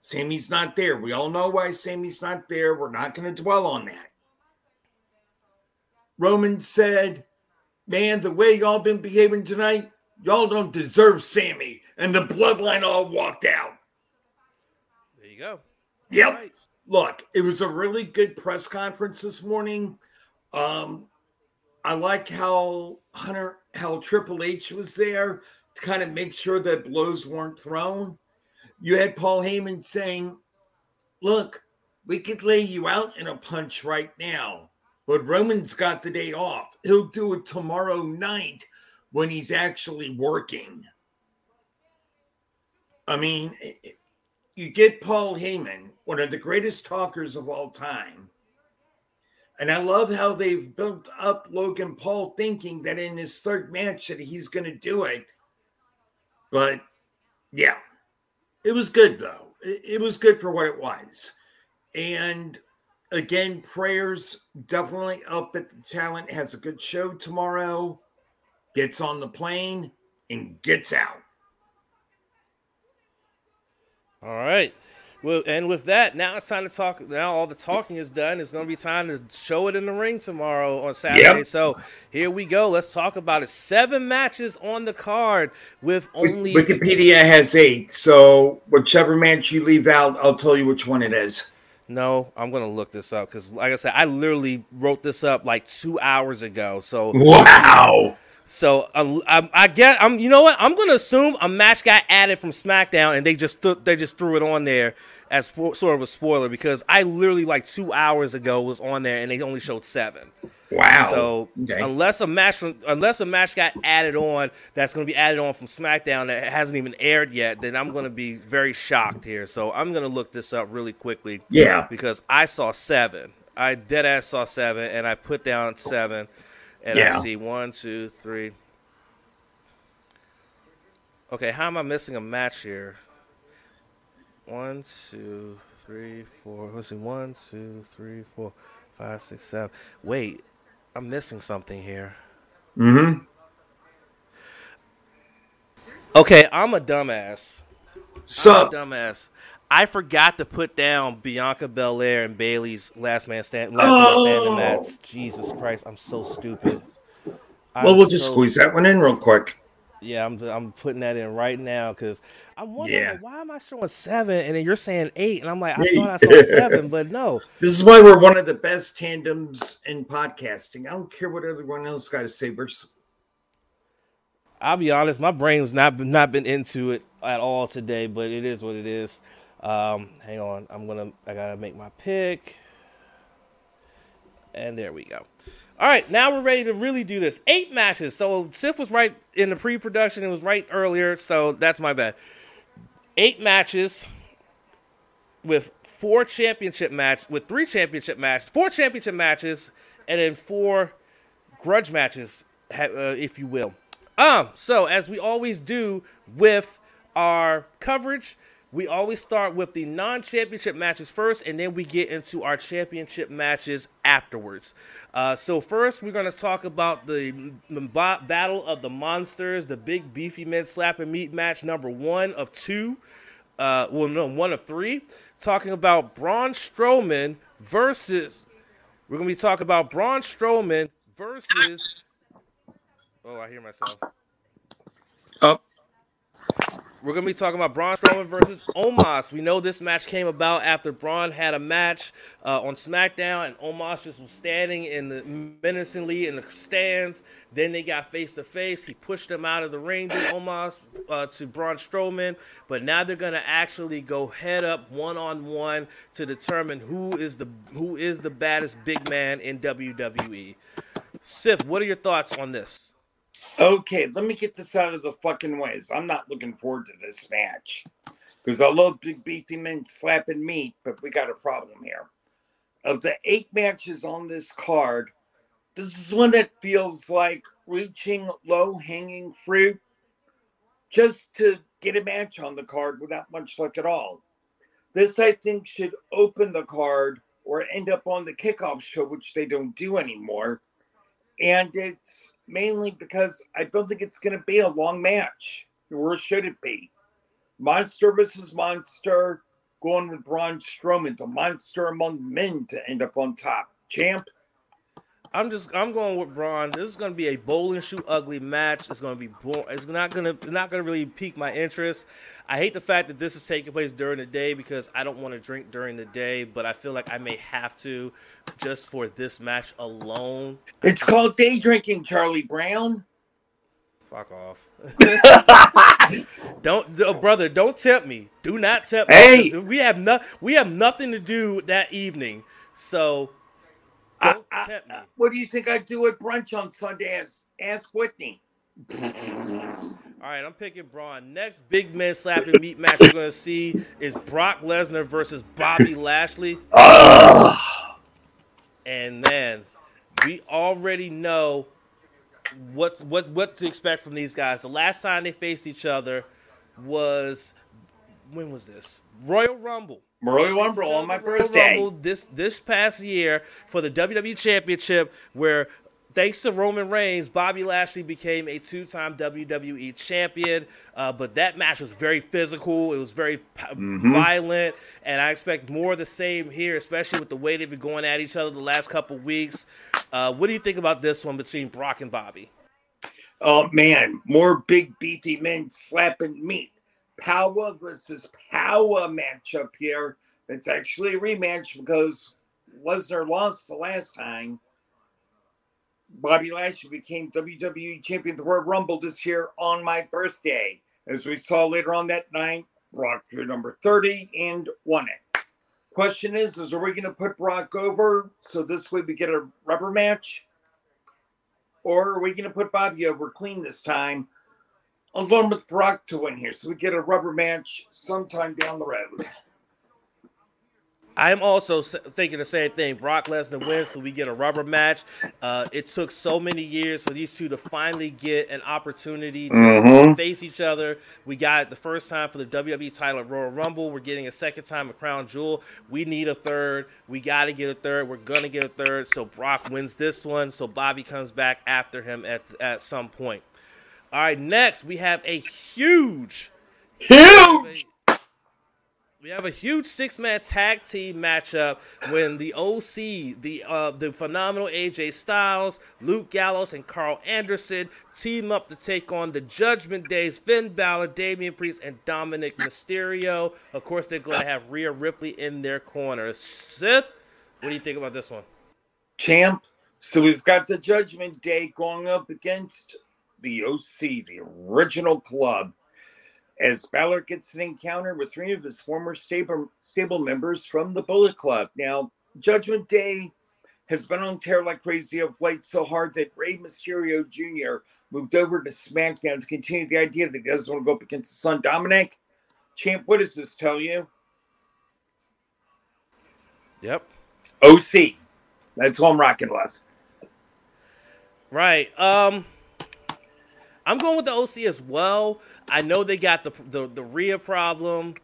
Sami's not there. We all know why Sami's not there. We're not going to dwell on that. Roman said, Man, the way y'all been behaving tonight, y'all don't deserve Sami. And the bloodline all walked out. There you go. Yep. Right. Look, it was a really good press conference this morning. Um, I like how Hunter, how Triple H was there to kind of make sure that blows weren't thrown. You had Paul Heyman saying, Look, we could lay you out in a punch right now, but Roman's got the day off. He'll do it tomorrow night when he's actually working. I mean, you get Paul Heyman, one of the greatest talkers of all time. And I love how they've built up Logan Paul thinking that in his third match that he's going to do it. But yeah, it was good though. It, was good for what it was. And again, prayers definitely up that the talent has a good show tomorrow, gets on the plane, and gets out. All right. Well, and with that, now it's time to talk. Now all the talking is done. It's going to be time to show it in the ring tomorrow on Saturday. Yep. So here we go. Let's talk about it. Seven matches on the card with only Wikipedia has eight. So whichever match you leave out, I'll tell you which one it is. No, I'm gonna look this up because, like I said, I literally wrote this up like two hours ago. So wow. So uh, I, I get I'm you know what I'm gonna assume a match got added from SmackDown and they just th- they just threw it on there as sort of a spoiler because I literally like two hours ago was on there and they only showed seven. Wow. So okay. unless a match unless a match got added on that's going to be added on from SmackDown that hasn't even aired yet, then I'm going to be very shocked here. So I'm going to look this up really quickly. Yeah. Because I saw seven. I dead ass saw seven, and I put down seven. And yeah. I see one, two, three. Okay, how am I missing a match here? One, two, three, four. Let's see. One, two, three, four, five, six, seven. Wait, I'm missing something here. Mm-hmm. Okay, I'm a dumbass. Sup? dumbass. I forgot to put down Bianca Belair and Bayley's last man stand last oh. man standing match. Jesus Christ, I'm so stupid. I'm well, we'll just so squeeze that one in real quick. Yeah, I'm I'm putting that in right now because I'm wondering yeah. why am I showing seven and then you're saying eight and I'm like I thought I saw seven, but no. [laughs] This is why we're one of the best tandems in podcasting. I don't care what everyone else got to say. We're I'll be honest, my brain's not not been into it at all today, but it is what it is. Um, hang on, I'm gonna I gotta make my pick, and there we go. All right, now we're ready to really do this. Eight matches. So Sith was right in the pre-production; it was right earlier, so that's my bad. Eight matches with four championship match with three championship matches, four championship matches, and then four grudge matches, uh, if you will. Um, so as we always do with our coverage, we always start with the non championship matches first, and then we get into our championship matches afterwards. Uh, so, first, we're going to talk about the, Battle of the Monsters, the big beefy men slap and meat match number one of two. Uh, well, no, one of three. Talking about Braun Strowman versus. We're going to be talking about Braun Strowman versus. Oh, I hear myself. Up. We're gonna be talking about Braun Strowman versus Omos. We know this match came about after Braun had a match uh, on SmackDown, and Omos just was standing in the menacingly in the stands. Then they got face to face. He pushed him out of the ring, did Omos uh, to Braun Strowman. But now they're gonna actually go head up one on one to determine who is the who is the baddest big man in WWE. Sith, what are your thoughts on this? Okay, let me get this out of the fucking ways. I'm not looking forward to this match because I love big beefy men slapping meat, but we got a problem here. Of the eight matches on this card, this is one that feels like reaching low hanging fruit just to get a match on the card without much luck at all. This, I think, should open the card or end up on the kickoff show, which they don't do anymore and it's mainly because I don't think it's going to be a long match. Where should it be? Monster versus Monster, going with Braun Strowman, the monster among men to end up on top. Champ. I'm just I'm going with Braun. This is going to be a bowling shoe ugly match. It's going to be bo- it's not going to not going to really pique my interest. I hate the fact that this is taking place during the day because I don't want to drink during the day, but I feel like I may have to just for this match alone. It's called day drinking, Charlie Brown. Fuck off. [laughs] don't, uh, brother. Don't tempt me. Do not tempt hey. me. We have no, we have nothing to do that evening. So don't I, tempt I, me. What do you think I do at brunch on Sunday? Ask, ask Whitney. [laughs] All right, I'm picking Braun. Next big man slapping meat match we're gonna see is Brock Lesnar versus Bobby [laughs] Lashley. and then we already know what's what what to expect from these guys. The last time they faced each other was when was this? Royal Rumble. Royal Rumble on my birthday. Rumble this this past year for the WWE Championship, where thanks to Roman Reigns, Bobby Lashley became a two-time WWE champion. Uh, but that match was very physical. It was very mm-hmm. violent, and I expect more of the same here, especially with the way they've been going at each other the last couple weeks. Uh, what do you think about this one between Brock and Bobby? Oh man, more big beefy men slapping meat. Power versus power matchup here. It's actually a rematch because Lesnar lost the last time. Bobby Lashley became WWE Champion of the World Rumble this year on my birthday. As we saw later on that night, Brock drew number 30 and won it. Question is, is are we going to put Brock over so this way we get a rubber match? Or are we going to put Bobby over clean this time? Along with Brock to win here so we get a rubber match sometime down the road. I'm also thinking the same thing. Brock Lesnar wins, so we get a rubber match. Uh, it took so many years for these two to finally get an opportunity to mm-hmm. face each other. We got it the first time for the WWE title at Royal Rumble. We're getting a second time at Crown Jewel. We need a third. We got to get a third. We're gonna get a third. So Brock wins this one. So Bobby comes back after him at at some point. All right, next we have a huge, huge we have a huge six-man tag team matchup when the OC, the uh, the phenomenal AJ Styles, Luke Gallows, and Karl Anderson team up to take on the Judgment Days, Finn Balor, Damian Priest, and Dominic Mysterio. Of course, they're going to have Rhea Ripley in their corner. Sith, what do you think about this one? Champ. So we've got the Judgment Day going up against the OC, the original club as Balor gets an encounter with three of his former stable, stable members from the Bullet Club. Now, Judgment Day has been on tear like crazy of late so hard that Rey Mysterio Jr. moved over to SmackDown to continue the idea that he doesn't want to go up against his son Dominic. Champ, what does this tell you? Yep. OC. That's what I'm rocking with. Right. Um I'm going with the OC as well. I know they got the the, the Rhea problem.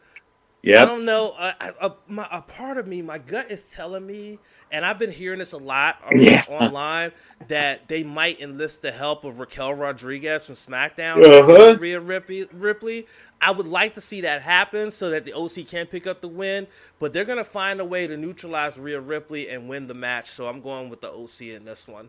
Yeah. I don't know. A, my, a part of me, my gut is telling me, and I've been hearing this a lot yeah. [laughs] online, that they might enlist the help of Raquel Rodriguez from SmackDown, uh-huh. Rhea Ripley, Ripley. I would like to see that happen so that the OC can pick up the win, but they're going to find a way to neutralize Rhea Ripley and win the match. So I'm going with the OC in this one.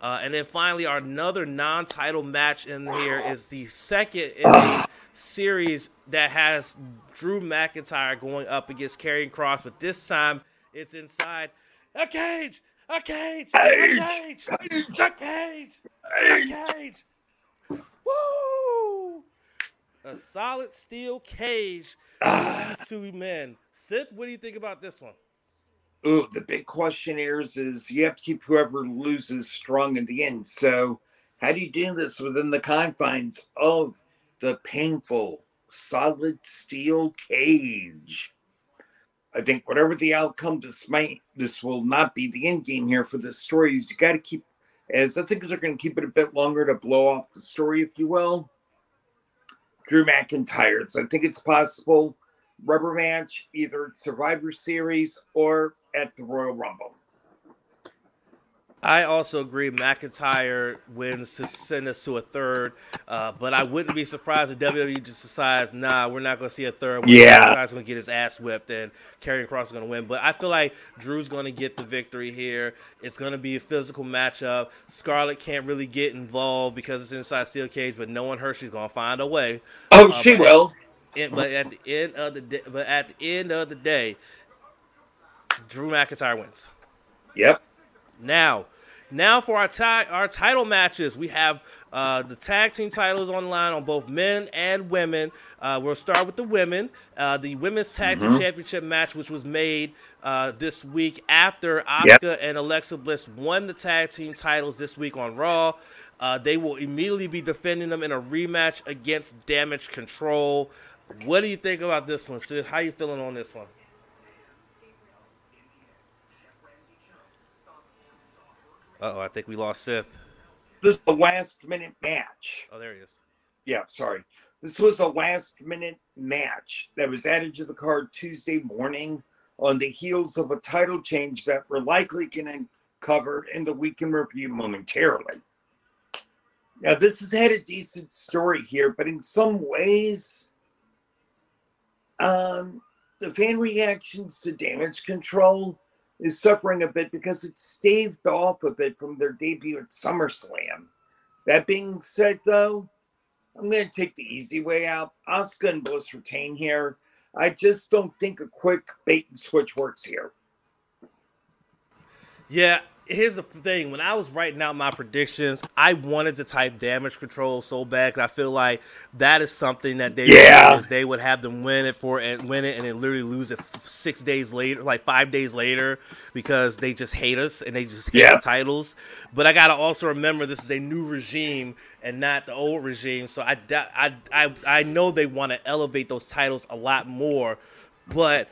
Uh, and then finally, our another non-title match in here is the second in the [coughs] series that has Drew McIntyre going up against Karrion Kross, but this time it's inside a cage, a cage, a cage, a cage, a cage, a cage. Woo! A solid steel cage for these two men. Sith, what do you think about this one? Oh, the big question is, is you have to keep whoever loses strong in the end. So, how do you do this within the confines of the painful, solid steel cage? I think whatever the outcome, this might, this will not be the end game here for this story. Is you got to keep, as I think they're going to keep it a bit longer to blow off the story, if you will. Drew McIntyre. So I think it's possible rubber match, either Survivor Series or at the Royal Rumble. I also agree. McIntyre wins to send us to a third, uh, but I wouldn't be surprised if WWE just decides, nah, we're not going to see a third. Yeah, McIntyre's going to get his ass whipped, and Karrion Kross is going to win. But I feel like Drew's going to get the victory here. It's going to be a physical matchup. Scarlett can't really get involved because it's inside steel cage, but no one hurt. She's going to find a way. Oh, uh, she will. At, but at the end of the day, but at the end of the day, Drew McIntyre wins. Yep. Now, now for our ti- our title matches, we have uh, the tag team titles on the line on both men and women. Uh, we'll start with the women. Uh, the women's tag team mm-hmm. championship match, which was made uh, this week after Asuka yep. and Alexa Bliss won the tag team titles this week on Raw. Uh, they will immediately be defending them in a rematch against Damage Control. What do you think about this one, Sith? How you feeling on this one? Oh, I think we lost Sith. This is the last minute match. Oh, there he is. Yeah, sorry. This was a last minute match that was added to the card Tuesday morning on the heels of a title change that we're likely going to cover in the Week in Review momentarily. Now, this has had a decent story here, but in some ways, um, the fan reactions to damage control is suffering a bit because it's staved off a bit from their debut at SummerSlam. That being said, though, I'm going to take the easy way out. Asuka and Bliss retain here. I just don't think a quick bait and switch works here. Yeah, here's the thing. When i was writing out my predictions i wanted to type damage control so bad because i feel like that is something that they yeah. would they would have them win it for and win it and then literally lose it six days later like five days later because they just hate us and they just hate the titles. But i gotta also remember this is a new regime and not the old regime. So i i i, I know they want to elevate those titles a lot more but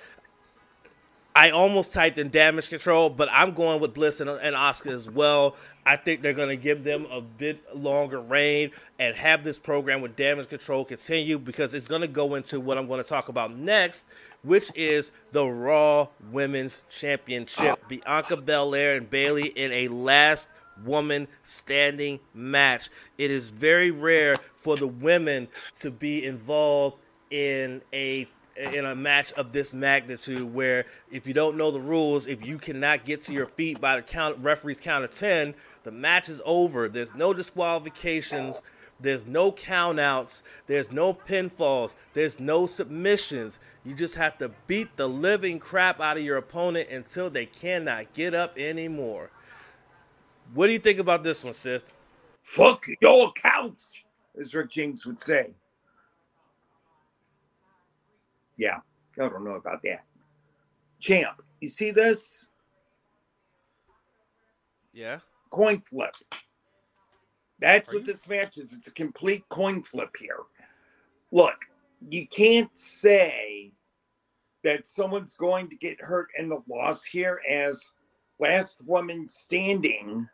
I almost typed in damage control, but I'm going with Bliss and, and Asuka as well. I think they're going to give them a bit longer reign and have this program with damage control continue because it's going to go into what I'm going to talk about next, which is the Raw Women's Championship. Oh. Bianca Belair and Bayley in a last woman standing match. It is very rare for the women to be involved in a in a match of this magnitude where if you don't know the rules, if you cannot get to your feet by the count referee's count of 10, the match is over. There's no disqualifications, there's no countouts, there's no pinfalls, there's no submissions. You just have to beat the living crap out of your opponent until they cannot get up anymore. What do you think about this one, Sith? Fuck your counts, as Rick James would say. Yeah, I don't know about that. Champ, you see this? Yeah. Coin flip. That's Are what you? this match is. It's a complete coin flip here. Look, you can't say that someone's going to get hurt in the loss here as last woman standing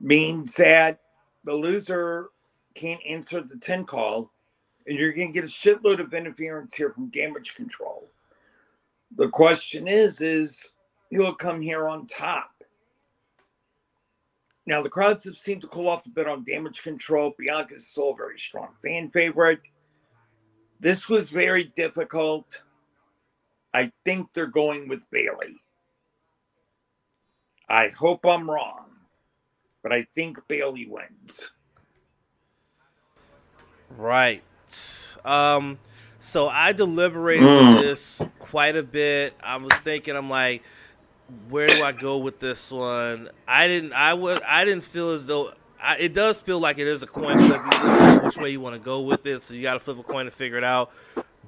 means that the loser can't answer the 10 call and you're going to get a shitload of interference here from damage control. The question is, is he'll come here on top. Now the crowds have seemed to cool off a bit on damage control. Bianca is still a very strong fan favorite. This was very difficult. I think they're going with Bayley. I hope I'm wrong, but I think Bayley wins. Right. Um, so I deliberated mm. this quite a bit. I was thinking, I'm like, where do I go with this one? I didn't. I was. I didn't feel as though. I, it does feel like it is a coin flip. Which way you want to go with it? So you got to flip a coin to figure it out.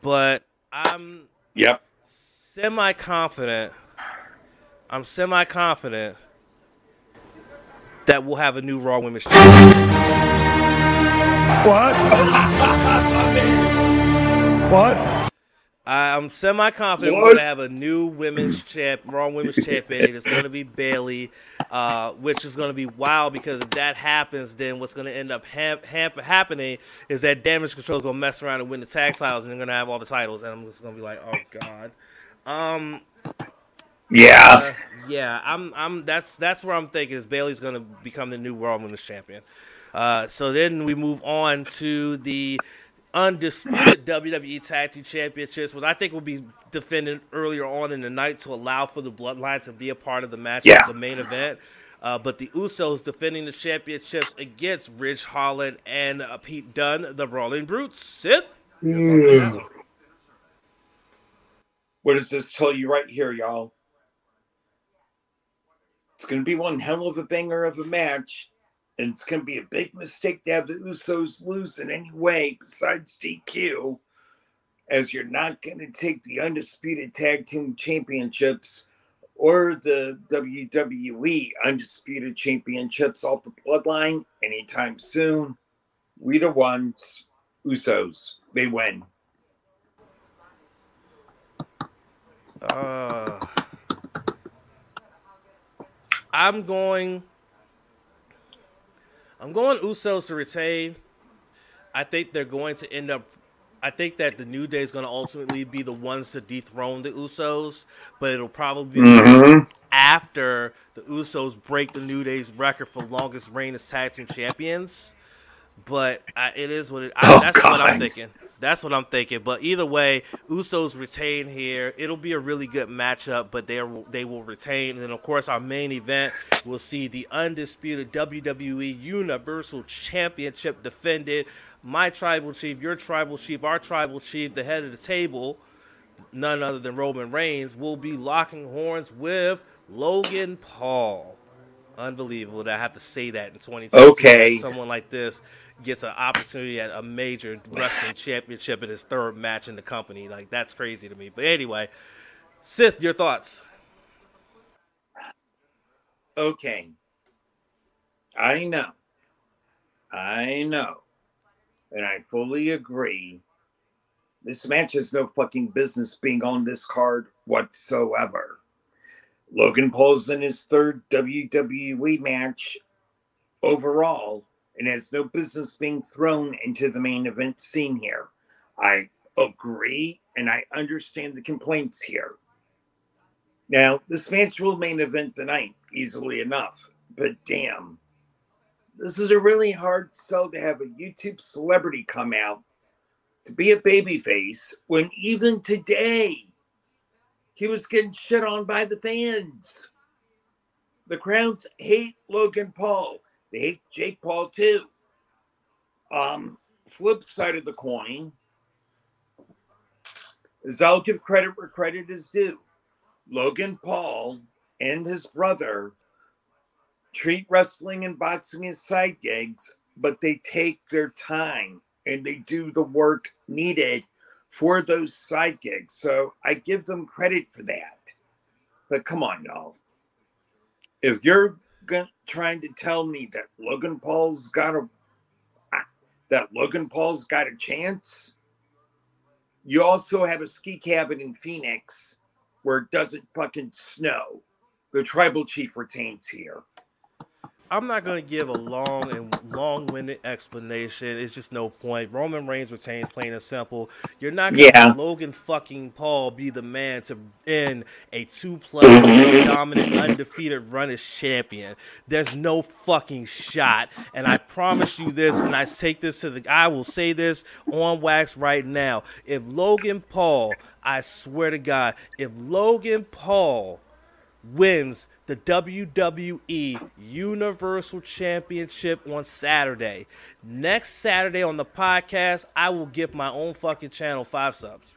But I'm. Yep. Semi confident. I'm semi confident that we'll have a new Raw Women's Championship. What? what? I'm semi confident we're gonna have a new women's champ, Raw Women's Champion. It's gonna be Bayley, uh, which is gonna be wild because if that happens, then what's gonna end up ha- ha- happening is that Damage Control is gonna mess around and win the tag titles, and they're gonna have all the titles, and I'm just gonna be like, oh god. Um, Yeah. Uh, yeah, I'm. I'm. That's that's where I'm thinking is Bayley's going to become the new World Women's Champion. Uh, so then we move on to the undisputed WWE Tag Team Championships, which I think will be defended earlier on in the night to allow for the Bloodline to be a part of the match, Yeah. the main event. Uh, but the Usos defending the championships against Ridge Holland and uh, Pete Dunne, the Brawling Brutes. Sith. Mm. What does this tell you right here, y'all? It's going to be one hell of a banger of a match, and it's going to be a big mistake to have the Usos lose in any way besides DQ, as you're not going to take the undisputed tag team championships or the WWE undisputed championships off the bloodline anytime soon. We the ones, Usos, they win. Uh, I'm going. I'm going Usos to retain. I think they're going to end up. I think that the New Day is going to ultimately be the ones to dethrone the Usos, but it'll probably be Mhm. after the Usos break the New Day's record for longest reign as tag team champions. But I, it is what it. I, Oh, that's what I'm thinking. That's what I'm thinking. But either way, Usos retain here. It'll be a really good matchup, but they they will retain. And then of course our main event will see the undisputed WWE Universal Championship defended. My tribal chief, your tribal chief, our tribal chief, the head of the table, none other than Roman Reigns, will be locking horns with Logan Paul. Unbelievable that I have to say that in 2020. Okay. Someone like this gets an opportunity at a major wrestling championship in his third match in the company. Like, that's crazy to me. But anyway, Sith, your thoughts? Okay. I know. I know. And I fully agree. This match has no fucking business being on this card whatsoever. Logan Paul's in his third WWE match overall and has no business being thrown into the main event scene here. I agree and I understand the complaints here. Now, this match will main event the night easily enough, but damn, this is a really hard sell to have a YouTube celebrity come out to be a babyface when even today he was getting shit on by the fans. The crowds hate Logan Paul. They hate Jake Paul too. Um, flip side of the coin is I'll give credit where credit is due. Logan Paul and his brother treat wrestling and boxing as side gigs, but they take their time and they do the work needed for those side gigs. So I give them credit for that. But come on, y'all. If you're trying to tell me that Logan Paul's got a that Logan Paul's got a chance, you also have a ski cabin in Phoenix where it doesn't fucking snow. The tribal chief retains here. I'm not going to give a long and long-winded explanation. It's just no point. Roman Reigns retains, plain and simple. You're not going to Yeah. have Logan fucking Paul be the man to end a two-plus [laughs] dominant, undefeated run as champion. There's no fucking shot. And I promise you this, and I take this to the. I will say this on wax right now. If Logan Paul, I swear to God, if Logan Paul wins the WWE Universal Championship on Saturday. Next Saturday on the podcast, I will give my own fucking channel five subs.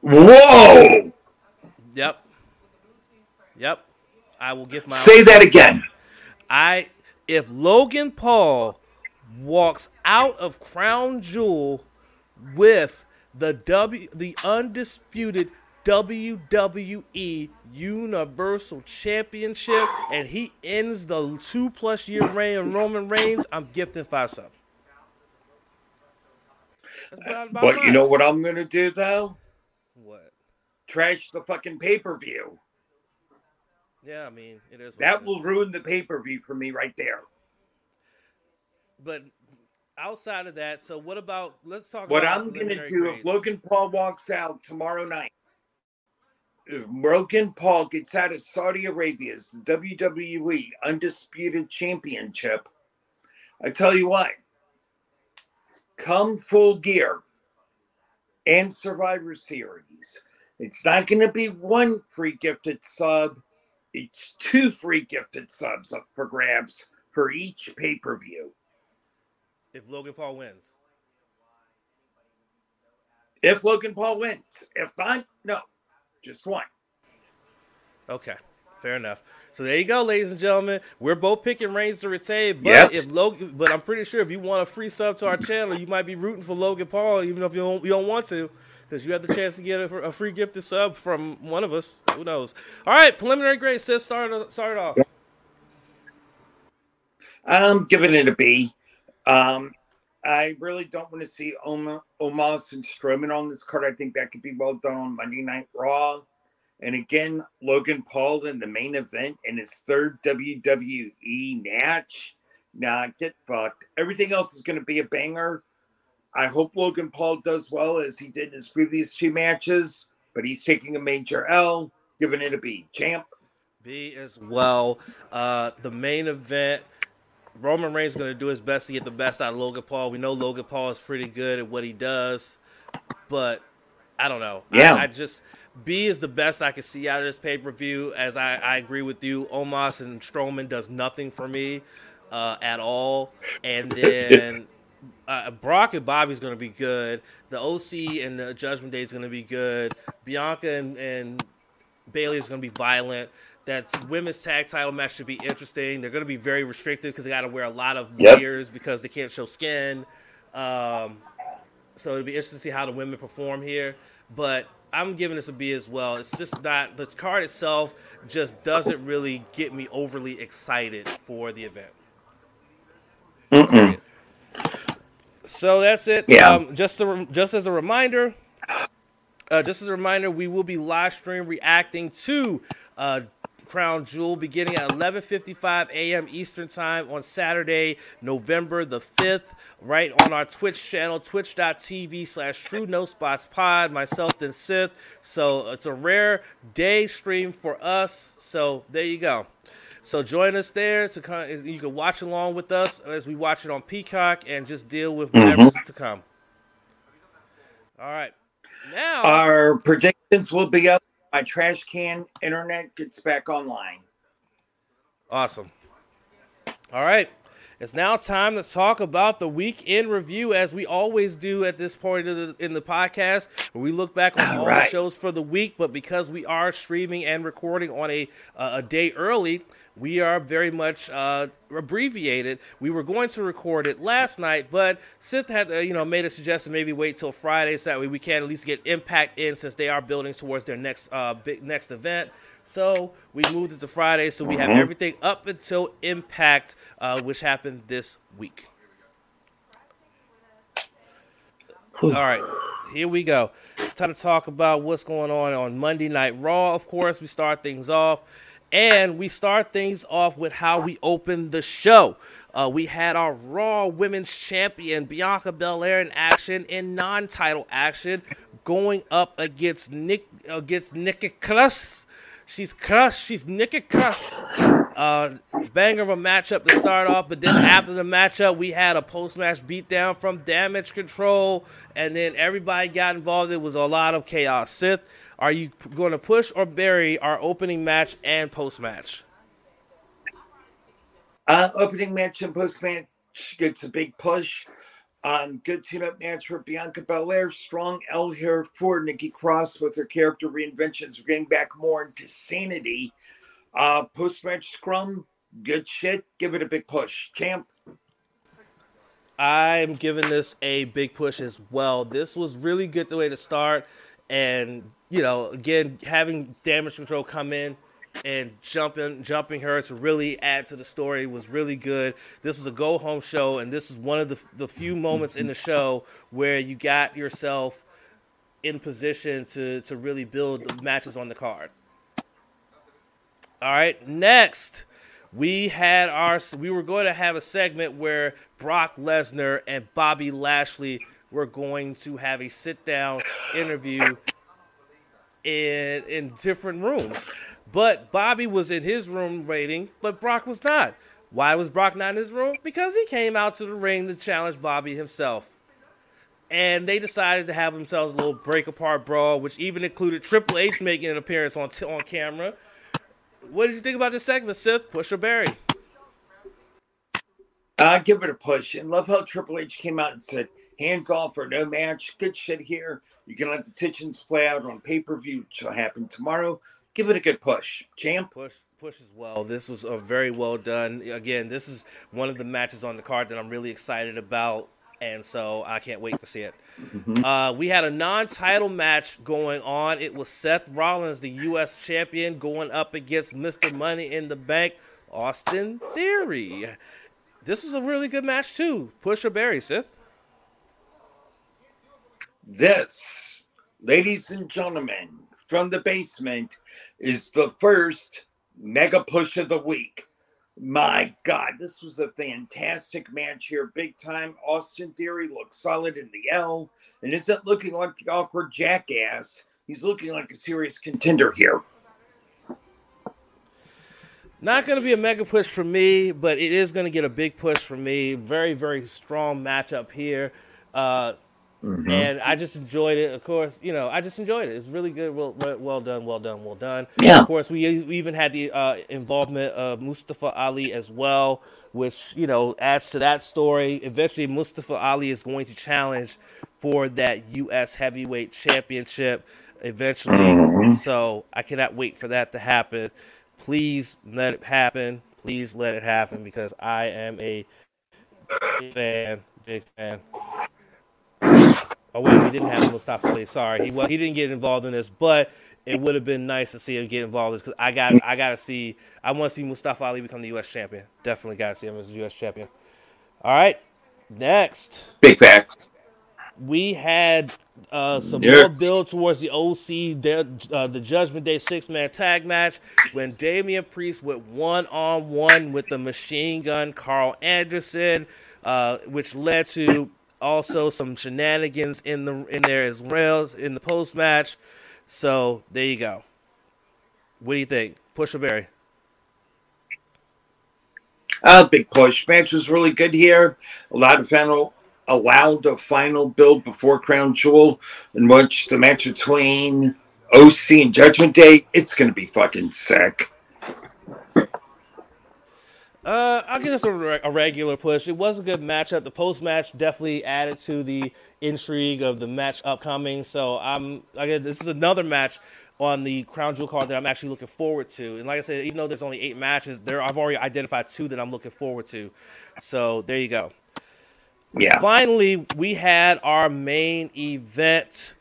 Whoa! Yep. Yep. I will give my Say that again. I if Logan Paul walks out of Crown Jewel with the W the undisputed WWE Universal Championship and he ends the two plus year reign of Roman Reigns, I'm gifting five subs. That's about- about But you know what I'm gonna do though? what? Trash the fucking pay per view. Yeah, I mean it is. That it is. will ruin the pay per view for me right there. But outside of that, so what about? Let's talk What I'm gonna do if. Logan Paul walks out tomorrow night, Logan Paul gets out of Saudi Arabia's WWE Undisputed Championship, I tell you what, come full gear and Survivor Series. It's not going to be one free gifted sub, it's two free gifted subs up for grabs for each pay per view. If Logan Paul wins. If Logan Paul wins. If not, no. Just one. Okay. Fair enough. So there you go, ladies and gentlemen. We're both picking Reigns to retain, but Yep. if Logan, but I'm pretty sure if you want a free sub to our channel, you might be rooting for Logan Paul, even if you don't, you don't want to, because you have the chance to get a, a free gifted sub from one of us. Who knows? All right, preliminary grade. Sith, start start it off. I'm giving it a B. Um, I really don't want to see Omos and Strowman on this card. I think that could be well done on Monday Night Raw. And again, Logan Paul in the main event in his third WWE match. Nah, get fucked. Everything else is going to be a banger. I hope Logan Paul does well as he did in his previous two matches, but he's taking a major L, giving it a B. Champ. B as well. Uh, the main event. Roman Reigns is going to do his best to get the best out of Logan Paul. We know Logan Paul is pretty good at what he does, but I don't know. Yeah. I, I just B is the best I can see out of this pay per view. As I, I agree with you, Omos and Strowman does nothing for me uh, at all, and [laughs] then. Uh, Brock and Bobby's going to be good. The OC and the Judgment Day is going to be good. Bianca and, and Bayley is going to be violent. That women's tag title match should be interesting. They're going to be very restricted because they got to wear a lot of Yep. layers because they can't show skin. Um, so it'll be interesting to see how the women perform here. But I'm giving this a B as well. It's just not the card itself just doesn't really get me overly excited for the event. Mm-mm. So that's it. Yeah. Um, just a, just as a reminder, uh, just as a reminder, we will be live stream reacting to uh, Crown Jewel beginning at 11:55 a.m. Eastern Time on Saturday, November the 5th, right on our Twitch channel, twitch.tv slash True No Spots Pod. Myself and Sith. So it's a rare day stream for us. So there you go. So join us there to come. You can watch along with us as we watch it on Peacock and just deal with whatever's mm-hmm. to come. All right. Now, Our predictions will be up. My trash can internet gets back online. awesome. All right. It's now time to talk about the week in review, as we always do at this point of the, in the podcast, where we look back on [coughs] All all right. the shows for the week. But because we are streaming and recording on a uh, a day early, we are very much uh, abbreviated. We were going to record it last night, but Sith had uh, you know made a suggestion maybe wait till Friday so that way we can at least get Impact in since they are building towards their next uh, big next event. So we moved it to Friday, so we have everything up until Impact, uh, which happened this week. All right, here we go. It's time to talk about what's going on on Monday Night Raw. Of course, we start things off, and we start things off with how we open the show. Uh, we had our Raw Women's Champion Bianca Belair in action in non-title action, going up against Nick against Nikki Cross. She's crushed. She's Nikki Cross. Uh, banger of a matchup to start off, but then after the matchup, we had a post-match beatdown from Damage Control, and then everybody got involved. It was a lot of chaos. Sith, are you going to push or bury our opening match and post-match? Uh, opening match and post match gets a big push. Um, good tune up match for Bianca Belair. Strong L here for Nikki Cross with her character reinventions. We're getting back more into sanity. Uh, post match scrum, good shit. Give it a big push. Champ. I'm giving this a big push as well. This was really good the way to start, and you know, again, having damage control come in and jumping jumping her to really add to the story was really good. This was a go home show, and this is one of the the few moments in the show where you got yourself in position to to really build the matches on the card. All right, next we had our we were going to have a segment where Brock Lesnar and Bobby Lashley were going to have a sit down interview in in different rooms. But Bobby was in his room rating, but Brock was not. Why was Brock not in his room? Because he came out to the ring to challenge Bobby himself. And they decided to have themselves a little break apart brawl, which even included Triple H making an appearance on t- on camera. What did you think about this segment, Sith? Push or bury? I give it a push. And love how Triple H came out and said, hands off or no match. Good shit here. You can let the tensions play out on pay per view, which will happen tomorrow. Give it a good push. Champ? Push push as well. This was a very well done. Again, this is one of the matches on the card that I'm really excited about, and so I can't wait to see it. Mm-hmm. Uh, we had a non-title match going on. It was Seth Rollins, the U.S. champion, going up against Mr. Money in the Bank, Austin Theory. This was a really good match too. Push or bury, Sith. This, ladies and gentlemen, from the basement, is the first mega push of the week. My God, this was a fantastic match here. Big time. Austin Theory looks solid in the L and isn't looking like the awkward jackass. He's looking like a serious contender here. Not going to be a mega push for me, but it is going to get a big push for me. Very, very strong matchup here. Uh, Mm-hmm. And I just enjoyed it. Of course, you know, I just enjoyed it. It's really good. Well, well done. Well done. Well done. Yeah. Of course, we, we even had the uh, involvement of Mustafa Ali as well, which you know adds to that story. Eventually, Mustafa Ali is going to challenge for that U.S. Heavyweight Championship. Eventually, mm-hmm. so I cannot wait for that to happen. Please let it happen. Please let it happen because I am a big fan. Big fan. Oh wait, we didn't have Mustafa Ali. Sorry, he he didn't get involved in this, but it would have been nice to see him get involved because I got I got to see I want to see Mustafa Ali become the U.S. champion. Definitely got to see him as the U.S. champion. All right, next. Big facts. We had uh, some more build towards the OC, uh, the Judgment Day six man tag match when Damian Priest went one on one with the machine gun Karl Anderson, uh, which led to also some shenanigans in the in there as well in the post match. So there you go. What do you think? Push or bury? Uh, big push. Match was really good here. A lot of final allowed a final build before Crown Jewel, in which the match between OC and Judgment Day, it's going to be fucking sick. Uh, I'll give this a, re- a, regular push. It was a good matchup. The post match definitely added to the intrigue of the match upcoming. So I'm again, this is another match on the Crown Jewel card that I'm actually looking forward to. And like I said, even though there's only eight matches, there I've already identified two that I'm looking forward to. So there you go. Yeah. Finally, we had our main event.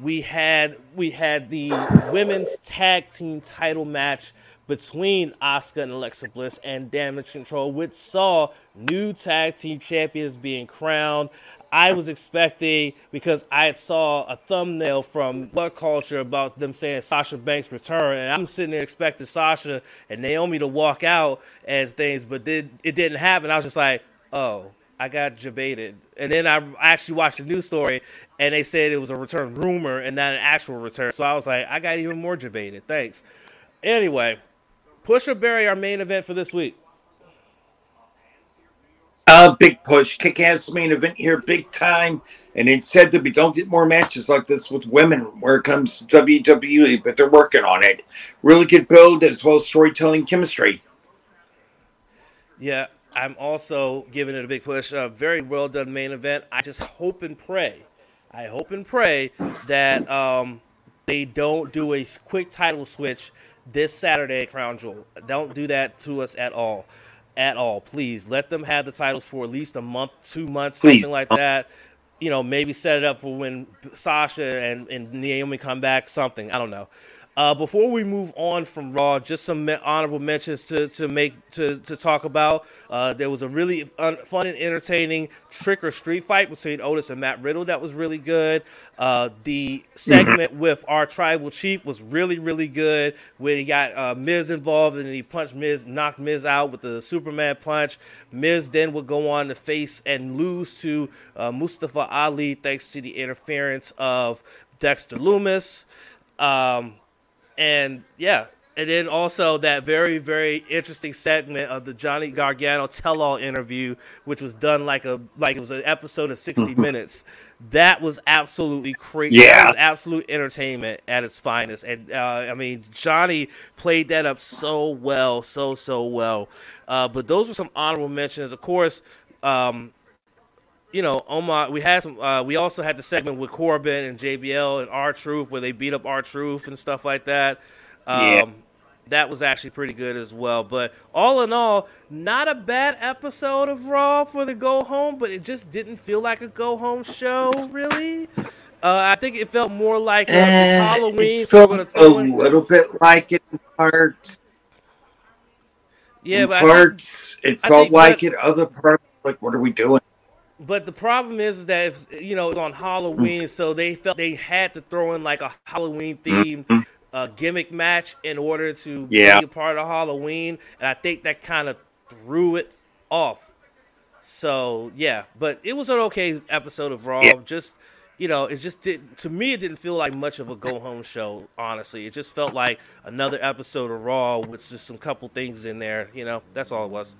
We had we had the women's tag team title match between Asuka and Alexa Bliss and Damage Control, which saw new tag team champions being crowned. I was expecting because I saw a thumbnail from Blood Culture about them saying Sasha Banks return, and I'm sitting there expecting Sasha and Naomi to walk out as things, but it, it didn't happen. I was just like, oh, I got jebaited. And then I actually watched the news story, and they said it was a return rumor and not an actual return. So I was like, I got even more jebaited. Thanks. Anyway, Push or bury our main event for this week. Uh, big push, kick ass main event here, big time. And it said that we don't get more matches like this with women where it comes to WWE, but they're working on it. Really good build as well as storytelling chemistry. Yeah, I'm also giving it a big push. A very well done main event. I just hope and pray, I hope and pray that um, they don't do a quick title switch this Saturday at Crown Jewel. Don't do that to us at all. At all. Please let them have the titles for at least a month, two months, Please. something like that. You know, maybe set it up for when Sasha and, and Naomi come back, something. I don't know. Uh, before we move on from Raw, just some honorable mentions to, to make to, to talk about. Uh, there was a really fun and entertaining trick or street fight between Otis and Matt Riddle that was really good. Uh, the segment with our tribal chief was really really good. When he got uh, Miz involved and he punched Miz, knocked Miz out with the Superman punch. Miz then would go on to face and lose to uh, Mustafa Ali thanks to the interference of Dexter Lumis. Um, and yeah, and then also that very very interesting segment of the Johnny Gargano tell-all interview, which was done like a like it was an episode of 60 mm-hmm. [laughs] minutes. That was absolutely crazy. Yeah, that was absolute entertainment at its finest. And uh, I mean, Johnny played that up so well, so so well. Uh, but those were some honorable mentions. Of course, um, you know, Omar. We had some. Uh, we also had the segment with Corbin and JBL and R-Truth where they beat up R-Truth and stuff like that. Um, yeah. That was actually pretty good as well. But all in all, not a bad episode of Raw for the go home, but it just didn't feel like a go home show, really. Uh, I think it felt more like uh, uh, Halloween. It felt so a in... little bit like it in parts. Yeah, in but parts think, it felt like it. Other parts, like what are we doing? But the problem is, is that if, you know it's on Halloween, so they felt they had to throw in like a Halloween theme mm-hmm a gimmick match in order to yeah. be a part of Halloween, and I think that kind of threw it off. So yeah, but it was an okay episode of Raw. Yeah. Just you know, it just did to me. It didn't feel like much of a go home show. Honestly, it just felt like another episode of Raw with just some couple things in there. You know, that's all it was.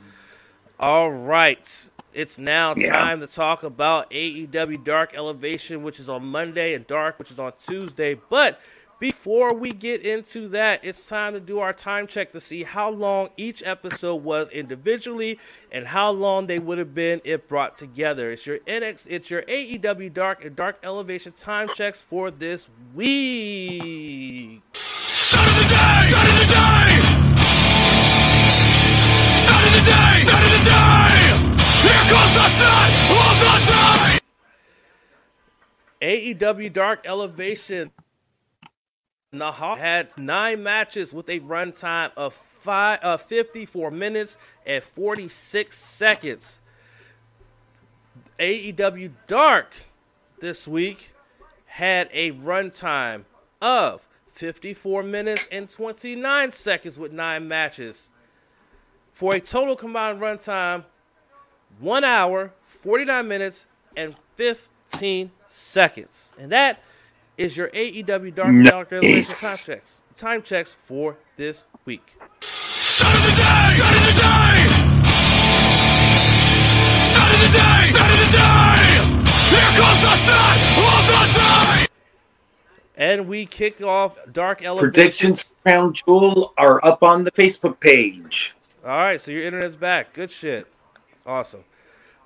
All right. It's now yeah. time to talk about AEW Dark Elevation, which is on Monday, and Dark, which is on Tuesday. But before we get into that, it's time to do our time check to see how long each episode was individually and how long they would have been if brought together. It's your NX, it's your AEW Dark and Dark Elevation time checks for this week. Start of the day! Start of the day! Start of the day! Start of the day! AEW Dark Elevation Nahal had nine matches with a runtime of five, uh, 54 minutes and 46 seconds. AEW Dark this week had a runtime of 54 minutes and 29 seconds with nine matches for a total combined runtime 1 hour 49 minutes and 15 seconds and that is your AEW Dark nice. Dark Elevation time checks. Time checks for this week. Start of the day! Start of the day! Start of the day! Start of the day! Here comes the start of the day! And we kick off Dark Elevation. Predictions for Crown Jewel are up on the Facebook page. All right, so your internet's back. Good shit. Awesome.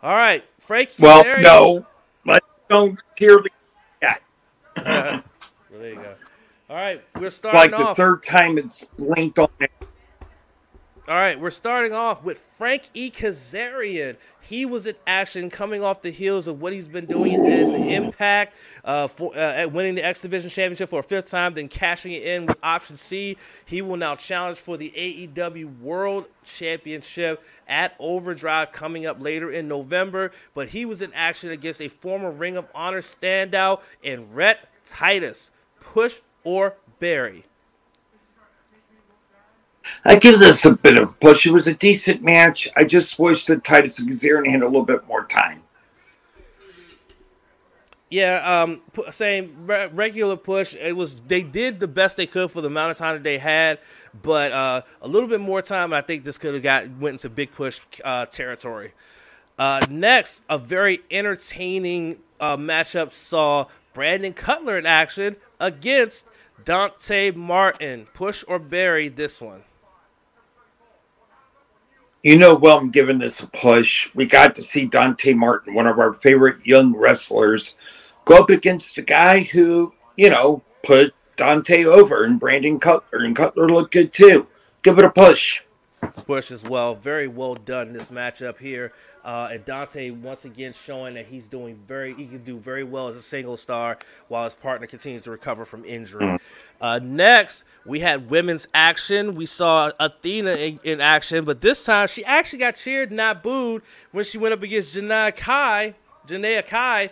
All right, Frank. Well, no, but don't clearly [laughs] well, there you go. All right, we're starting off like off. the third time it's linked on it. All right, we're starting off with Frank E. Kazarian. He was in action coming off the heels of what he's been doing in Impact, uh, for uh, winning the X Division Championship for a fifth time, then cashing it in with Option C. He will now challenge for the AEW World Championship at Overdrive coming up later in November. But he was in action against a former Ring of Honor standout in Rhett Titus. Push or bury. I give this a bit of push. It was a decent match. I just wish that Titus and Kazarian had a little bit more time. Yeah, um, same re- regular push. It was they did the best they could for the amount of time that they had, but uh, a little bit more time. I think this could have got went into big push uh, territory. Uh, next, a very entertaining uh, matchup saw Brandon Cutler in action against Dante Martin. Push or bury this one. You know, well, I'm giving this a push. We got to see Dante Martin, one of our favorite young wrestlers, go up against a guy who, you know, put Dante over and Brandon Cutler, and Cutler looked good too. Give it a push. Push as well. Very well done this matchup here. Uh, and Dante once again showing that he's doing very, he can do very well as a single star while his partner continues to recover from injury. Mm. Uh, next, we had women's action. We saw Athena in, in, action, but this time she actually got cheered, not booed, when she went up against Janai Kai, Janai Kai.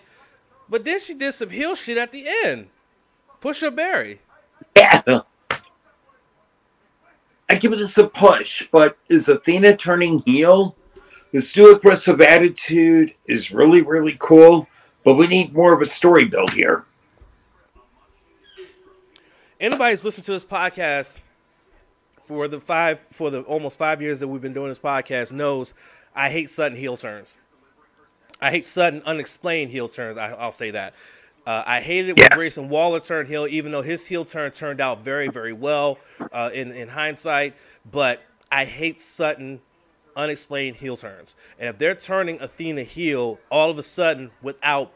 But then she did some heel shit at the end. Push her bury. Yeah. I give this a push, but is Athena turning heel? The still aggressive attitude is really, really cool, but we need more of a story build here. anybody who's listened to this podcast for the five for the almost five years that we've been doing this podcast knows I hate sudden heel turns. I hate sudden unexplained heel turns. I, will say that. Uh, I hated it when yes. Grayson Waller turned heel, even though his heel turn turned out very, very well uh, in in hindsight. But I hate sudden, unexplained heel turns. And if they're turning Athena heel all of a sudden without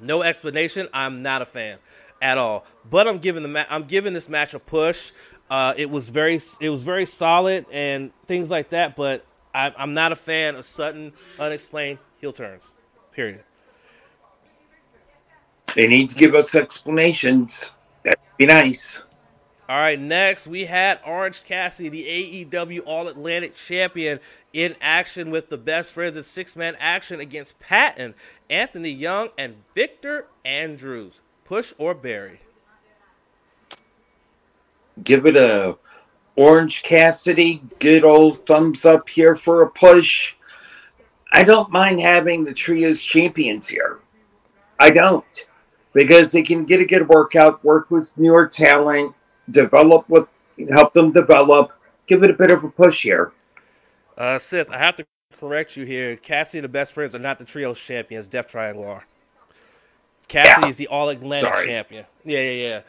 no explanation, I'm not a fan at all. But I'm giving the ma- I'm giving this match a push. Uh, it was very it was very solid and things like that. But I, I'm not a fan of sudden, unexplained heel turns. Period. They need to give us explanations. That'd be nice. All right, next we had Orange Cassidy, the AEW All Atlantic Champion, in action with the best friends in six man action against Patton, Anthony Young, and Victor Andrews. Push or bury? Give it a Orange Cassidy, good old thumbs up here for a push. I don't mind having the trios champions here. I don't. Because they can get a good workout, work with newer talent, develop with, help them develop, give it a bit of a push here. Uh, Sith, I have to correct you here. Cassie and the best friends are not the trios champions. Death Triangle are. Cassidy yeah. is the All Atlantic champion. Yeah, yeah, yeah.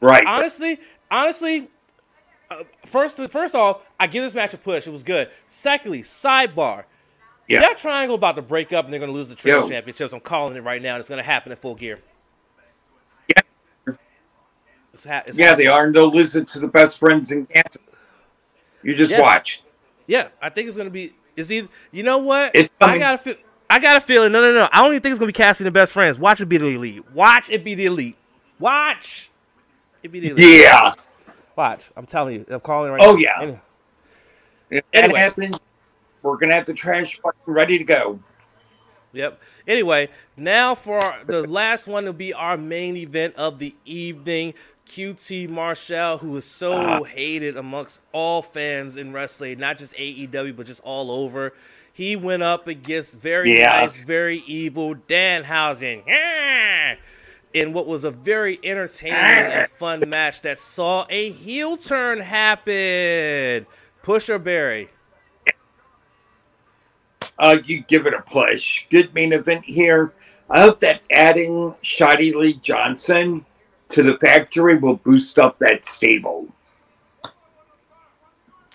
Right. Honestly, honestly, uh, first first off, I give this match a push. It was good. Secondly, sidebar. Yeah. Death Triangle about to break up and they're going to lose the trios championships. I'm calling it right now. It's going to happen in full gear. Yeah. It's ha- it's yeah, happening. they are, and they'll lose it to the best friends in Kansas. You just yeah. watch. Yeah, I think it's going to be. Is he? You know what? It's I got a feel. I got a feeling. No, no, no. I don't even think it's going to be casting the best friends. Watch it be the elite. Watch it be the elite. Watch it be the elite. Yeah. Watch. I'm telling you. I'm calling right oh, now. yeah. Anyway. If that anyway. happens, we're gonna have the trash ready to go. Yep. Anyway, now for the last one to be our main event of the evening. QT Marshall, who is so uh, hated amongst all fans in wrestling, not just AEW, but just all over. He went up against very yeah. nice, very evil Dan Danhausen in what was a very entertaining and [laughs] fun match that saw a heel turn happen. Pusher bury. Uh, you give it a push. Good main event here. I hope that adding Shotty Lee Johnson to the factory will boost up that stable.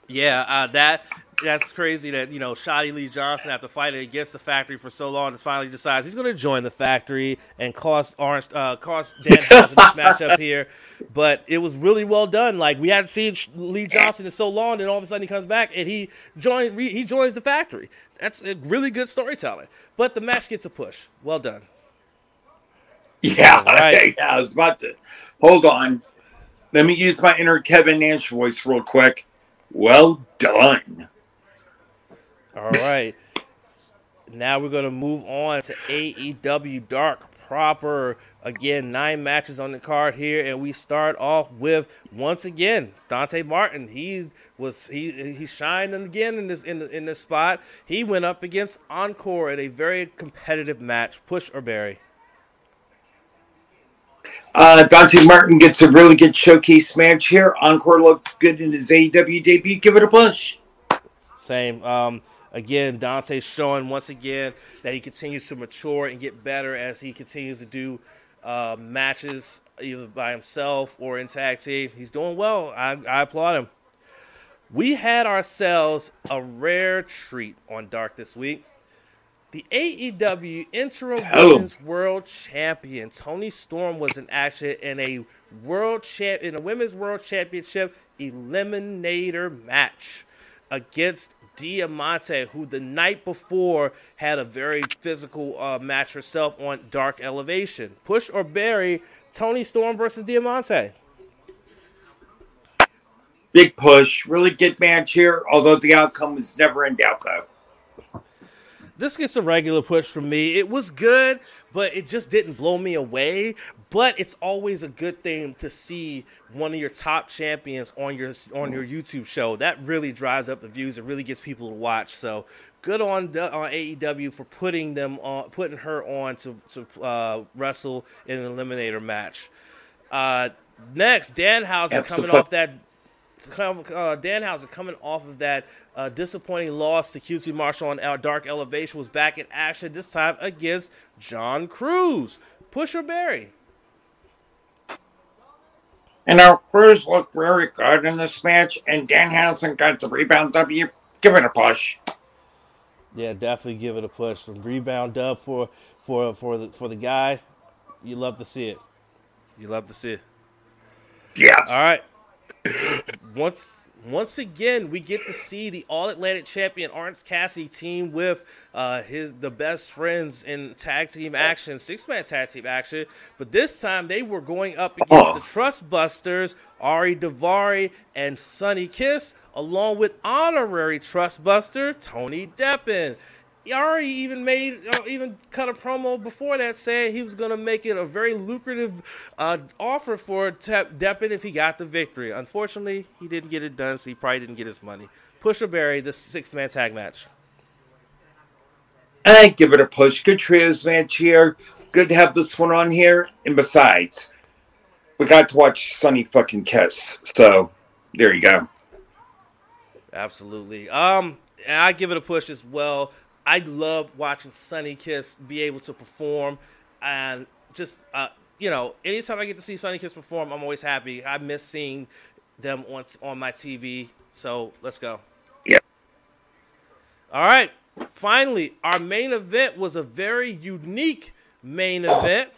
Yeah, uh, that that's crazy that you know Shotty Lee Johnson after fighting against the factory for so long, and finally decides he's going to join the factory and cost Orange, uh, cost Dan [laughs] Johnson this matchup here. But it was really well done. Like we hadn't seen Lee Johnson in so long, and all of a sudden he comes back and he joined. He joins the factory. That's a really good storytelling. But the match gets a push. Well done. [laughs] Yeah, right. [laughs] yeah. I was about to hold on. Let me use my inner Kevin Nash voice real quick. Well done. All [laughs] right. now we're going to move on to AEW Dark proper. Again, nine matches on the card here, and we start off with once again Dante Martin. He was he he shined again in this in the, in this spot. He went up against Encore in a very competitive match. Push or bury. Uh, Dante Martin gets a really good showcase match here. Encore looked good in his AEW debut. Give it a push. Same. Um, Again, Dante showing once again that he continues to mature and get better as he continues to do uh, matches either by himself or in tag team. He's doing well. I, I applaud him. We had ourselves a rare treat on Dark this week. The AEW Interim. Women's World Champion Toni Storm was in action in a world champ in a Women's World Championship eliminator match against Diamante, who the night before had a very physical uh, match herself on Dark Elevation. Push or bury Toni Storm versus Diamante. Big push, really good match here, although the outcome was never in doubt, though. This gets a regular push from me. It was good, but it just didn't blow me away. But it's always a good thing to see one of your top champions on your on your YouTube show. That really drives up the views. It really gets people to watch. So good on on AEW for putting them on, putting her on to to uh, wrestle in an eliminator match. Uh, Next, Danhausen coming off that. Uh, Danhausen coming off of that uh, disappointing loss to QT Marshall on our Dark Elevation was back in action this time against John Cruz. Pusher bury. And our Cruz looked very good in this match, and Danhausen got the rebound W. Give it a push. Yeah, definitely give it a push. The rebound dub for for for the for the guy. You love to see it. You love to see it. Yes. All right. Once once again, we get to see the All Atlantic champion Orange Cassidy team with uh, his the best friends in tag team action, six man tag team action. But this time they were going up against oh. the Trustbusters, Ari Daivari and Sonny Kiss, along with honorary Trust Buster Tony Deppen. Ari even made, uh, even cut a promo before that saying he was going to make it a very lucrative uh, offer for Te- Deppen if he got the victory. Unfortunately, he didn't get it done, so he probably didn't get his money. Pusher bury, the six man tag match. I give it a push. Good trios match here. Good to have this one on here. And besides, we got to watch Sonny fucking Kiss. So there you go. Absolutely. Um, I give it a push as well. I love watching Sonny Kiss be able to perform, and just uh, you know, anytime I get to see Sonny Kiss perform, I'm always happy. I miss seeing them on on my TV. So let's go. Yeah. All right. Finally, our main event was a very unique main event,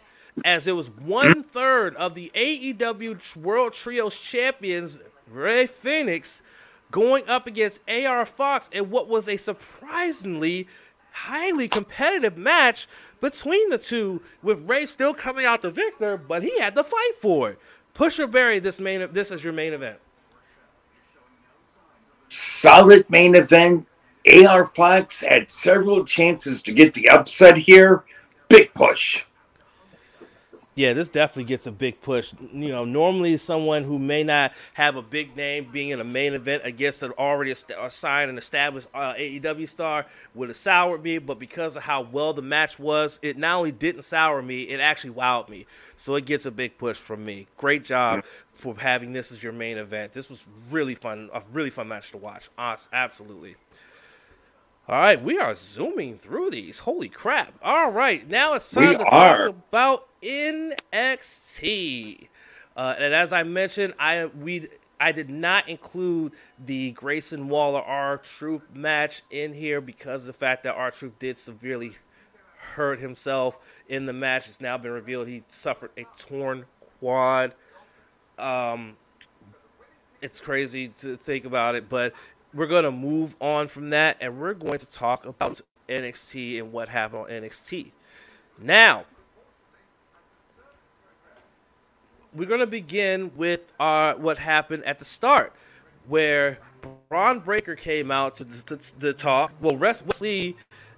as it was one third of the AEW World Trios champions, Rey Fenix, going up against AR Fox in what was a surprisingly highly competitive match between the two, with Rey still coming out the victor, but he had to fight for it. Pusher bury, this main this is your main event. Solid main event. AR Fox had several chances to get the upset here. Big push yeah, this definitely gets a big push. You know, normally someone who may not have a big name being in a main event against an already assigned and established uh, AEW star would have soured me, but because of how well the match was, it not only didn't sour me, it actually wowed me. So it gets a big push from me. Great job for having this as your main event. This was really fun, a really fun match to watch. Absolutely. All right, we are zooming through these. Holy crap. All right, now it's time we to are. talk about NXT. Uh, and as I mentioned, I we I did not include the Grayson Waller R-Truth match in here because of the fact that R-Truth did severely hurt himself in the match. It's now been revealed he suffered a torn quad. Um, it's crazy to think about it, but we're going to move on from that and we're going to talk about NXT and what happened on NXT. Now, we're going to begin with our, what happened at the start, where Bron Breakker came out to, to, to talk. Well, Wes Lee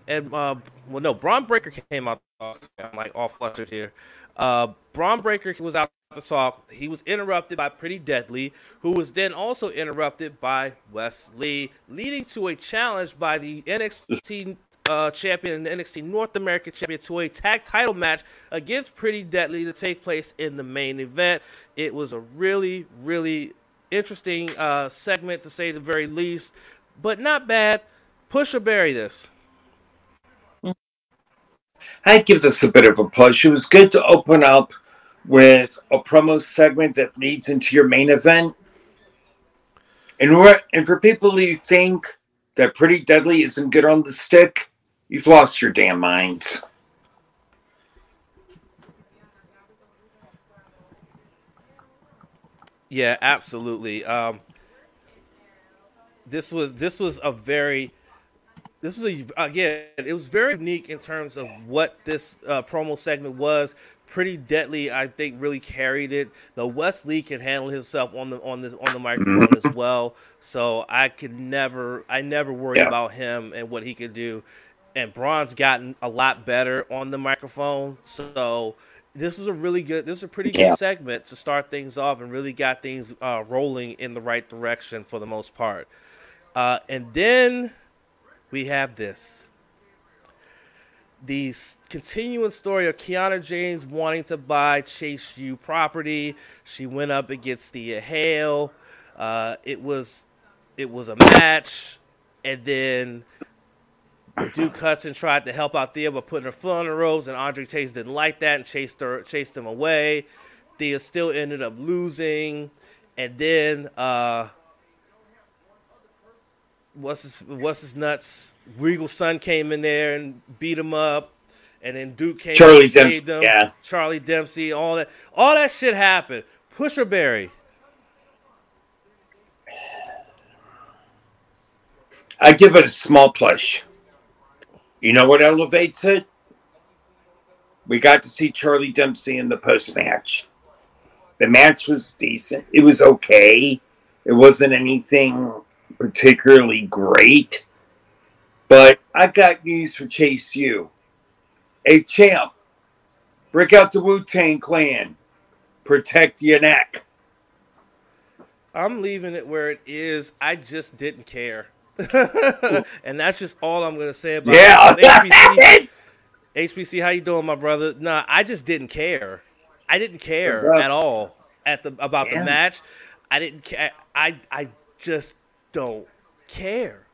and, uh, well, no, Bron Breakker came out I'm like all flustered here. Uh, Bron Breakker was out to talk. He was interrupted by Pretty Deadly, who was then also interrupted by Wes Lee, leading to a challenge by the NXT uh, champion and NXT North American champion to a tag title match against Pretty Deadly to take place in the main event. It was a really, really interesting uh, segment to say the very least, but not bad. Push or bury this. I'd give this a bit of a push. It was good to open up with a promo segment that leads into your main event. And, and for people who think that Pretty Deadly isn't good on the stick, you've lost your damn minds. Yeah, absolutely. Um, this was this was a very this was a again it was very unique in terms of what this uh, promo segment was pretty deadly i think really carried it the Wes Lee can handle himself on the on the on the microphone as mm-hmm. well so i could never i never worry yeah. about him and what he could do and Bron's gotten a lot better on the microphone so this was a really good this is a pretty good segment to start things off and really got things uh, rolling in the right direction for the most part uh, and then we have this. The continuing story of Kiana James wanting to buy Chase U property. She went up against Thea Hail. Uh, it was it was a match, and then Duke Hudson tried to help out Thea by putting her foot on the ropes, and Andre Chase didn't like that and chased her chased him away. Thea still ended up losing, and then uh, what's his what's his nuts? Regal son came in there and beat him up, and then Duke came Charlie and saved Dempsey, him. yeah. Charlie Dempsey, all that, all that shit happened. Pusher bury. I give it a small push. You know what elevates it? We got to see Charlie Dempsey in the post match. The match was decent. It was okay. It wasn't anything particularly great. But I got news for Chase U. Hey, champ, break out the Wu Tang Clan. Protect your neck. I'm leaving it where it is. I just didn't care. [laughs] and that's just all I'm gonna say about Yeah. HBC. HBC, [laughs] how you doing, my brother? Nah, I just didn't care. I didn't care at all at the about Yeah. the match. I didn't care. I I just don't care.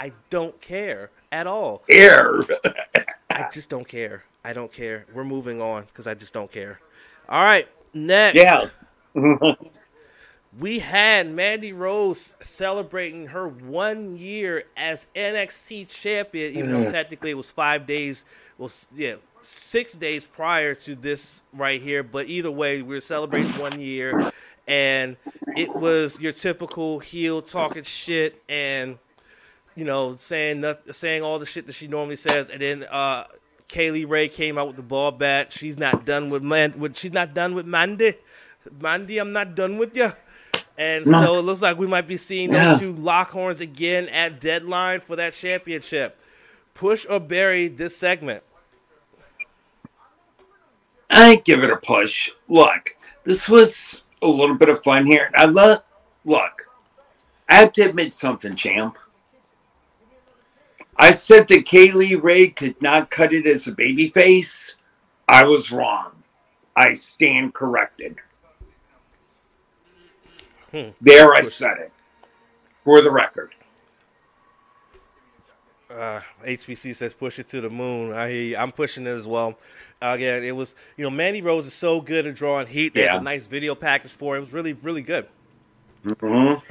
I don't care at all. Air. I just don't care. I don't care. We're moving on because I just don't care. All right, next. Yeah. [laughs] we had Mandy Rose celebrating her one year as NXT champion, even though Mm. technically it was five days, well, yeah, six days prior to this right here. But either way, we're celebrating one year, and it was your typical heel talking shit and you know saying noth- saying all the shit that she normally says, and then uh, Kay Lee Ray came out with the ball bat. She's not done with man. With, she's not done with Mandy. Mandy, I'm not done with you. And No. so it looks like we might be seeing those two lock horns again at deadline for that championship. Push or bury this segment. I give it a push. Look, this was a little bit of fun here. I love. Look, I have to admit something, champ. I said that Kay Lee Ray could not cut it as a babyface. I was wrong. I stand corrected. Hmm. There, I said it. For the record. Uh, HBC says push it to the moon. I. I'm pushing it as well. Again, it was you know Mandy Rose is so good at drawing heat. They Yeah. had a nice video package for it. It was really really good. Mhm.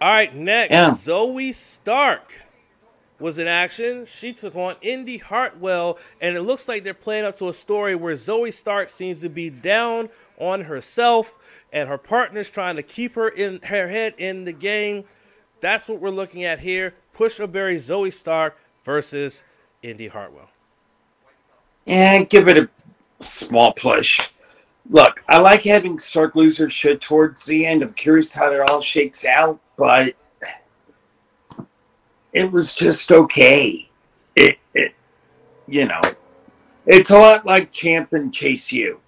All right, next Yeah. Zoey Stark was in action. She took on Indy Hartwell, and it looks like they're playing up to a story where Zoey Stark seems to be down on herself, and her partner's trying to keep her in her head in the game. That's what we're looking at here. Push or bury Zoe Stark versus Indy Hartwell. Yeah, give it a small push. Look, I like having Stark lose her shit towards the end. I'm curious how it all shakes out, but it was just okay. It, it you know, it's a lot like Champ and Chase U.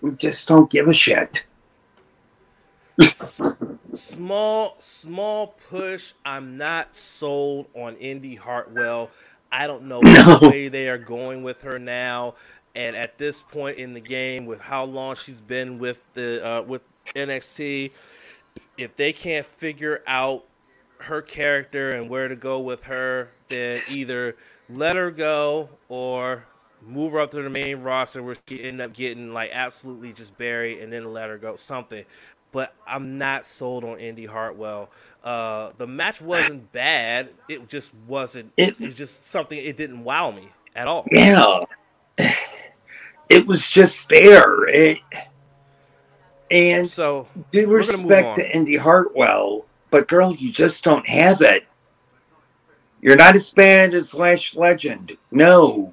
We just don't give a shit. small small push i'm not sold on indy hartwell i don't know No. which way they are going with her now and at this point in the game with how long she's been with the uh, with nxt if they can't figure out her character and where to go with her then either let her go or move her up to the main roster where she end up getting like absolutely just buried and then let her go something but I'm not sold on Indy Hartwell. Uh, the match wasn't bad. It just wasn't. It- was just something. It didn't wow me at all. Yeah. It was just there. It, and So due We're gonna move respect to Indy Hartwell, but girl, you just don't have it. You're not as bad as Lash Legend, no,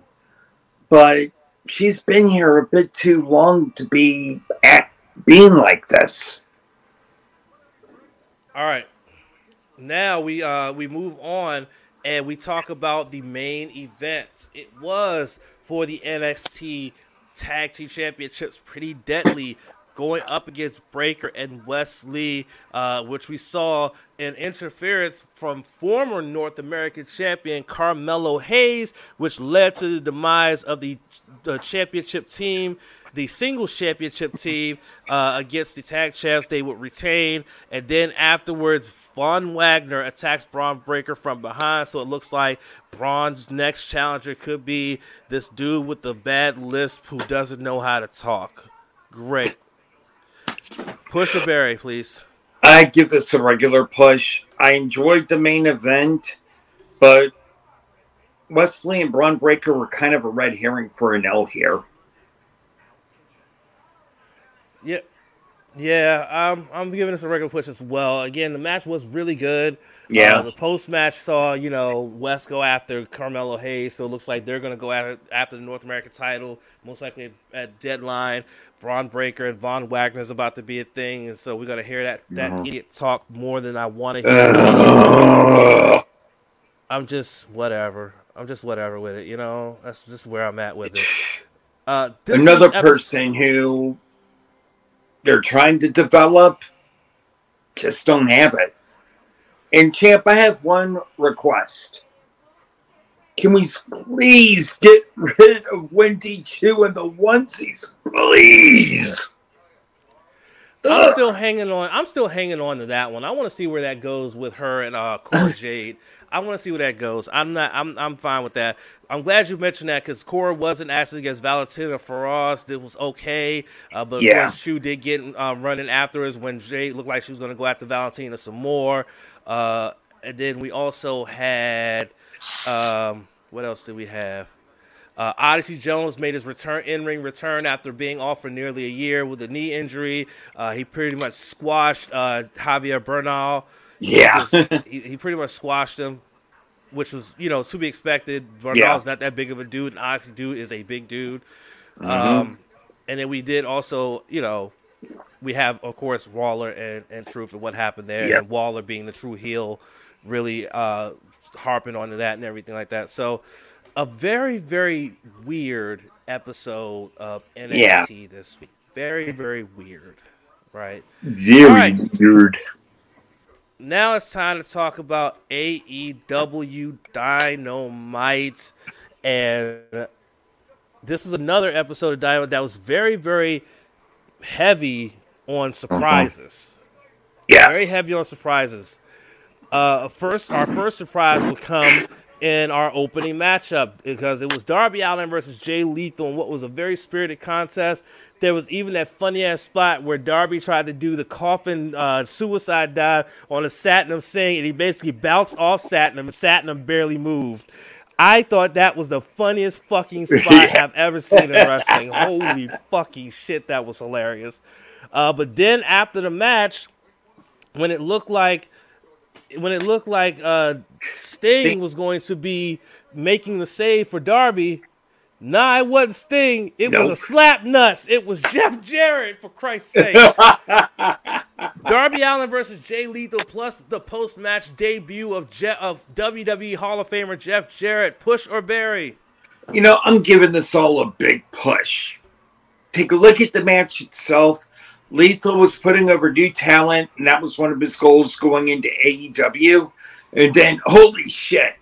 but she's been here a bit too long to be at being like this. all right, now we uh we move on and we talk about the main event. It was for the NXT Tag Team Championships. Pretty deadly. going up against Breakker and Wes Lee, uh, which we saw an interference from former North American champion Carmelo Hayes, which led to the demise of the, the championship team the singles championship team uh, against the tag champs. They would retain, and then afterwards, Von Wagner attacks Bron Breakker from behind. So it looks like Bron's next challenger could be this dude with the bad lisp who doesn't know how to talk. Great. Push a bury, please. I give this a regular push. I enjoyed the main event, but Wes Lee and Bron Breakker were kind of a red herring for an L here. Yeah, yeah. I'm I'm giving this a regular push as well. Again, the match was really good. Yeah. Uh, the post match saw you know West go after Carmelo Hayes, so it looks like they're going to go after after the North American title, most likely at Deadline. Bron Breakker and Von Wagner is about to be a thing, and so we're going to hear that that Mhm. idiot talk more than I want to hear. [sighs] I'm just whatever. I'm just whatever with it. You know, that's just where I'm at with it. [sighs] Uh, this Another episode- person who they're trying to develop just don't have it. And champ, I have one request. Can we please get rid of Wendy Choo and the onesies, please? I'm still hanging on. I'm still hanging on to that one. I want to see where that goes with her and uh, [laughs] Cora Jade. I want to see where that goes. I'm not. I'm. I'm fine with that. I'm glad you mentioned that because Cora wasn't actually against Valentina Feroz. It was okay, uh, but Yeah. Shu did get um, running after us when Jade looked like she was going to go after Valentina some more. Uh, and then we also had. Um, what else did we have? Uh, Odyssey Jones made his return in ring return after being off for nearly a year with a knee injury. Uh, he pretty much squashed uh, Javier Bernal. Yeah. he, he pretty much squashed him, which was you know to be expected. Bernal's Yeah. not that big of a dude, and Odyssey dude is a big dude. Mm-hmm. Um, and then we did also, you know, we have of course Waller and, and Truth and what happened there, Yep. and Waller being the true heel, really uh, harping onto that and everything like that. So a very very weird episode of NXT this week. Very very weird, right? Very right. weird. Now it's time to talk about AEW Dynamite. And this was another episode of Dynamite that was very, very heavy on surprises. Yes. Very heavy on surprises. Uh, first, our first surprise will come in our opening matchup because it was Darby Allin versus Jay Lethal in what was a very spirited contest. There was even that funny ass spot where Darby tried to do the coffin uh, suicide dive on a Satnam Singh, and he basically bounced off Satnam, and Satnam barely moved. I thought that was the funniest fucking [laughs] spot Yeah. I've ever seen in wrestling. Holy fucking shit, that was hilarious. Uh, but then after the match, when it looked like when it looked like uh, Sting Sting. was going to be making the save for Darby, nah, it wasn't Sting. It was a Nope. slap nuts. It was [laughs] Jeff Jarrett, for Christ's sake. [laughs] Darby Allin versus Jay Lethal, plus the post match debut of Je- of WWE Hall of Famer Jeff Jarrett. Push or bury? You know, I'm giving this all a big push. Take a look at the match itself. Lethal was putting over new talent, and that was one of his goals going into AEW. And then, holy shit,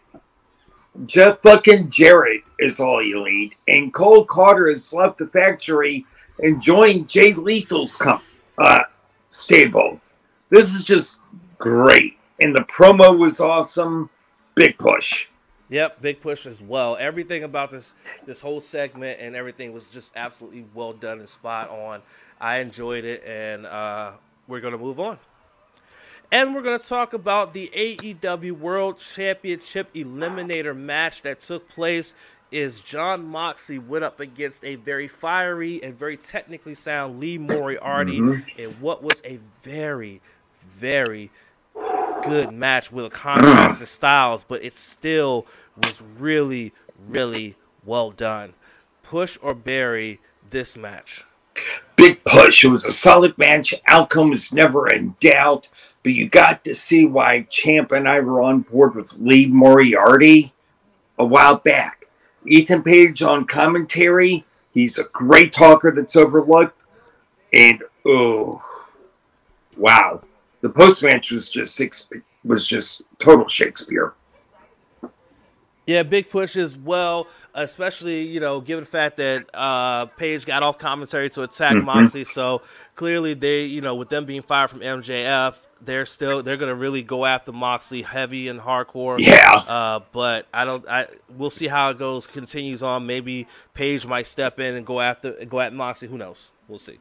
Jeff fucking Jarrett is all you need. And Cole Karter has left the factory and joined Jay Lethal's com- uh, stable. This is just great. And the promo was awesome. Big push. Yep, big push as well. Everything about this this whole segment and everything was just absolutely well done and spot on. I enjoyed it, and uh, we're gonna move on. And we're gonna talk about the AEW World Championship Eliminator match that took place. Is Jon Moxley went up against a very fiery and very technically sound Lee Moriarty in what was a very, very good match with a contrast in mm. styles, but it still was really, really well done. Push or bury this match. big push. It was a solid match. Outcome was never in doubt, but you got to see why Champ and I were on board with Lee Moriarty a while back. Ethan Page on commentary. He's a great talker that's overlooked. And Oh, wow! The post match was just six was just total Shakespeare. Yeah, big push as well, especially, you know, given the fact that uh, Page got off commentary to attack mm-hmm. Moxley. So clearly they, you know, with them being fired from MJF, they're still they're gonna really go after Moxley heavy and hardcore. Yeah. Uh, but I don't I we'll see how it goes, continues on. Maybe Page might step in and go after go at Moxley. Who knows? We'll see.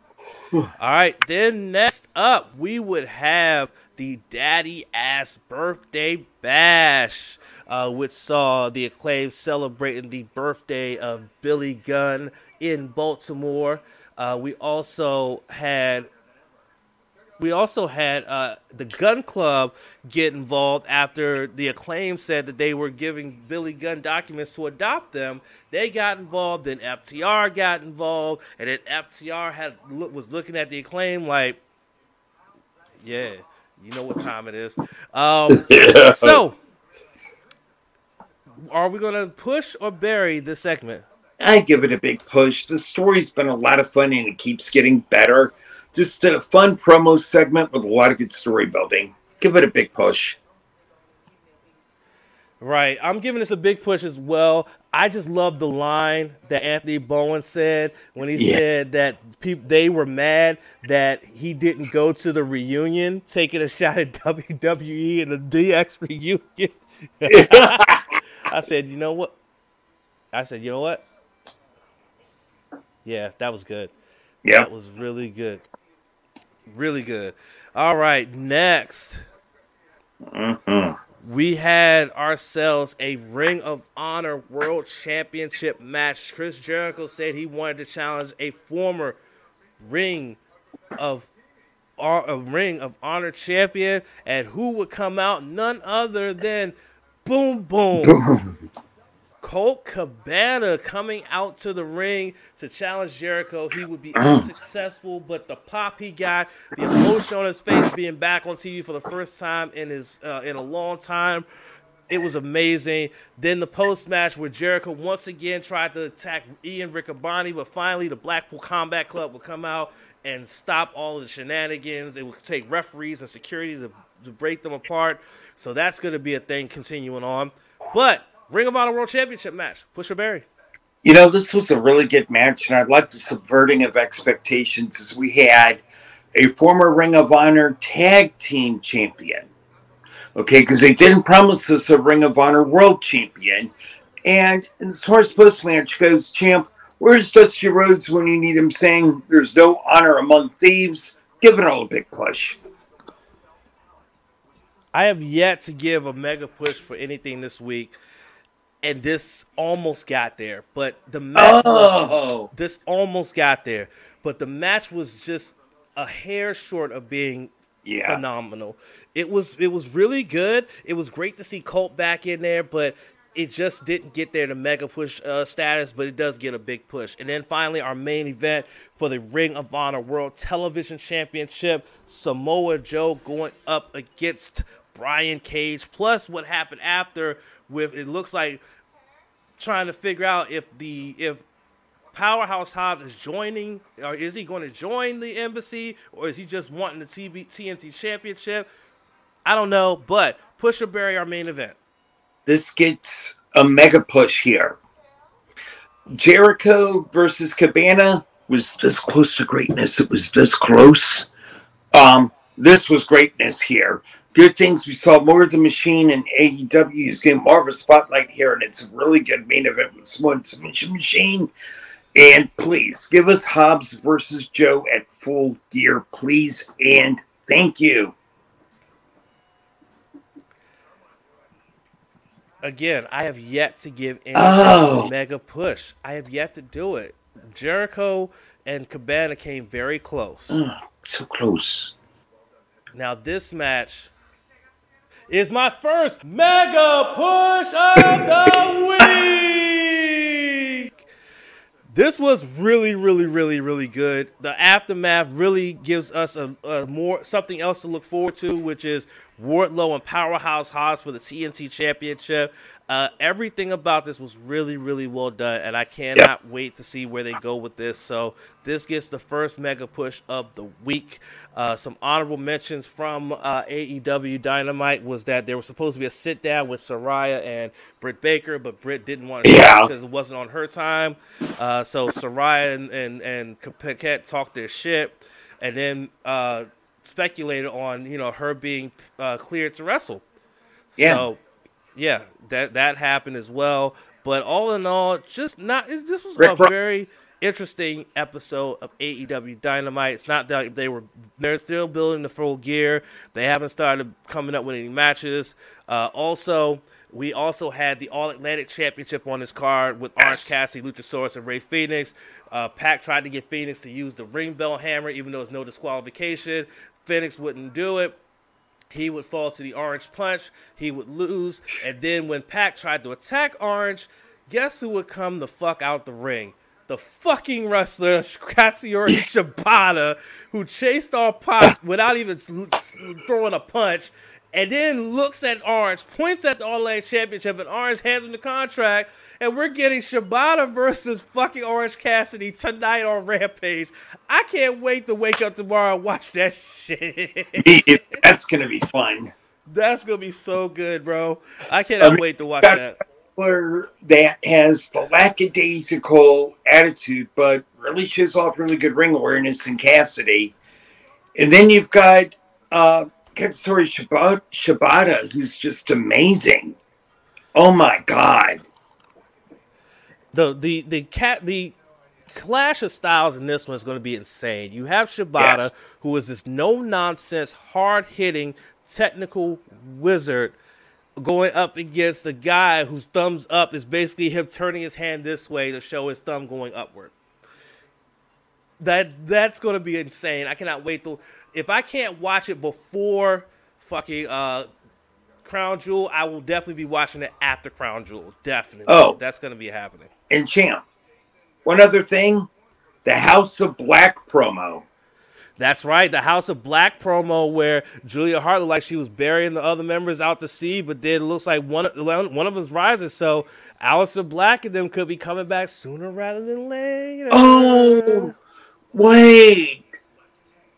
All right, then next up, we would have the Daddy Ass Birthday Bash, uh, which saw the Acclaim celebrating the birthday of Billy Gunn in Baltimore. Uh, we also had we also had uh, the Gunn Club get involved after the acclaim said that they were giving Billy Gunn documents to adopt them. They got involved, then FTR got involved, and then FTR had was looking at the acclaim like, yeah, you know what time it is. Um, [laughs] yeah. So, are we gonna push or bury this segment? I give it a big push. The story's been a lot of fun and it keeps getting better just a fun promo segment with a lot of good story building. Give it a big push. Right. I'm giving this a big push as well. I just love the line that Anthony Bowens said when he yeah. said that people they were mad that he didn't go to the reunion, taking a shot at [laughs] WWE and the DX reunion. [laughs] I said, you know what? I said, you know what? Yeah, that was good. Yeah, that was really good. Really good. All right, next. Mm-hmm. We had ourselves a Ring of Honor World Championship match. Chris Jericho said he wanted to challenge a former Ring of a Ring of Honor champion, and who would come out? None other than Boom Boom. [laughs] Colt Cabana coming out to the ring to challenge Jericho. He would be unsuccessful, but the pop he got, the emotion on his face being back on TV for the first time in his uh, in a long time, it was amazing. Then the post match where Jericho once again tried to attack Ian Riccaboni, but finally the Blackpool Combat Club would come out and stop all the shenanigans. It would take referees and security to, to break them apart. So that's going to be a thing continuing on. But Ring of Honor World Championship match. Push or bury. You know, this was a really good match, and I like the subverting of expectations as we had a former Ring of Honor tag team champion. Okay, because they didn't promise us a Ring of Honor world champion. And as far as post match goes, champ, where's Dusty Rhodes when you need him saying there's no honor among thieves? Give it all a big push. I have yet to give a mega push for anything this week and this almost got there, but the match oh. was, this almost got there, but the match was just a hair short of being yeah. phenomenal. It was it was really good. It was great to see Colt back in there, but it just didn't get there to mega push uh, status, but it does get a big push. And then finally, our main event for the Ring of Honor World Television Championship Samoa Joe going up against Brian Cage, plus what happened after with it looks like trying to figure out if the if Powerhouse Hobbs is joining, or is he going to join the embassy, or is he just wanting the TB, TNT Championship? I don't know, but Push or bury, our main event. This gets a mega push here. Jericho versus Cabana was this close to greatness. It was this close. Um, this was greatness here good things. We saw more of the machine and AEW is getting more of a spotlight here, and it's a really good main event with Samoan Submission Machine. And please give us Hobbs versus Joe at full gear, please, and thank you. Again, I have yet to give any oh. mega push. I have yet to do it. Jericho and Cabana came very close. Oh, so close. Now this match is my first mega push of the week. This was really, really, really, really good. The aftermath really gives us a, a, more something else to look forward to, which is Wardlow and Powerhouse Hobbs for the TNT Championship. Uh, everything about this was really, really well done, and I cannot yep. wait to see where they go with this. So this gets the first mega push of the week. Uh, some honorable mentions from uh, AEW Dynamite was that there was supposed to be a sit down with Saraya and Britt Baker, but Britt didn't want to yeah. because it wasn't on her time. Uh, so Saraya and and, and Paquette talked their shit, and then uh, speculated on you know her being uh, cleared to wrestle. Yeah. So yeah, that that happened as well. But all in all, just not. This was a very interesting episode of AEW Dynamite. It's not that they were they're still building the full gear. They haven't started coming up with any matches. Uh, also, we also had the All Atlantic Championship on this card with Orange Cassidy, Luchasaurus, and Rey Fenix. Uh, Pac tried to get Fenix to use the ring bell hammer, even though it's no disqualification. Fenix wouldn't do it he would fall to the orange punch, he would lose, and then when Pac tried to attack Orange, guess who would come the fuck out the ring? The fucking wrestler [laughs] Katsuyori [laughs] Shibata, who chased off Pac without even throwing a punch, and then looks at Orange, points at the All Atlantic Championship, and Orange hands him the contract, and we're getting Shibata versus fucking Orange Cassidy tonight on Rampage. I can't wait to wake up tomorrow and watch that shit. That's gonna be fun. That's gonna be so good, bro. I cannot I mean, wait to watch that. That has the lackadaisical attitude, but really shows off really good ring awareness in Cassidy. And then you've got uh, Katsuyori Shibata, Shibata, who's just amazing. Oh my god! The the the cat the clash of styles in this one is going to be insane. You have Shibata, yes. who is this no nonsense, hard hitting, technical wizard, going up against the guy whose thumbs up is basically him turning his hand this way to show his thumb going upward that that's gonna be insane. I cannot wait to if I can't watch it before fucking uh Crown Jewel, I will definitely be watching it after Crown Jewel. Definitely. Oh, that's gonna be happening. And champ, one other thing, the House of Black promo. That's right, the House of Black promo where Julia Hart looked like she was burying the other members out to sea, but then it looks like one one of them's rising. So Aleister Black and them could be coming back sooner rather than later. Oh, Wait.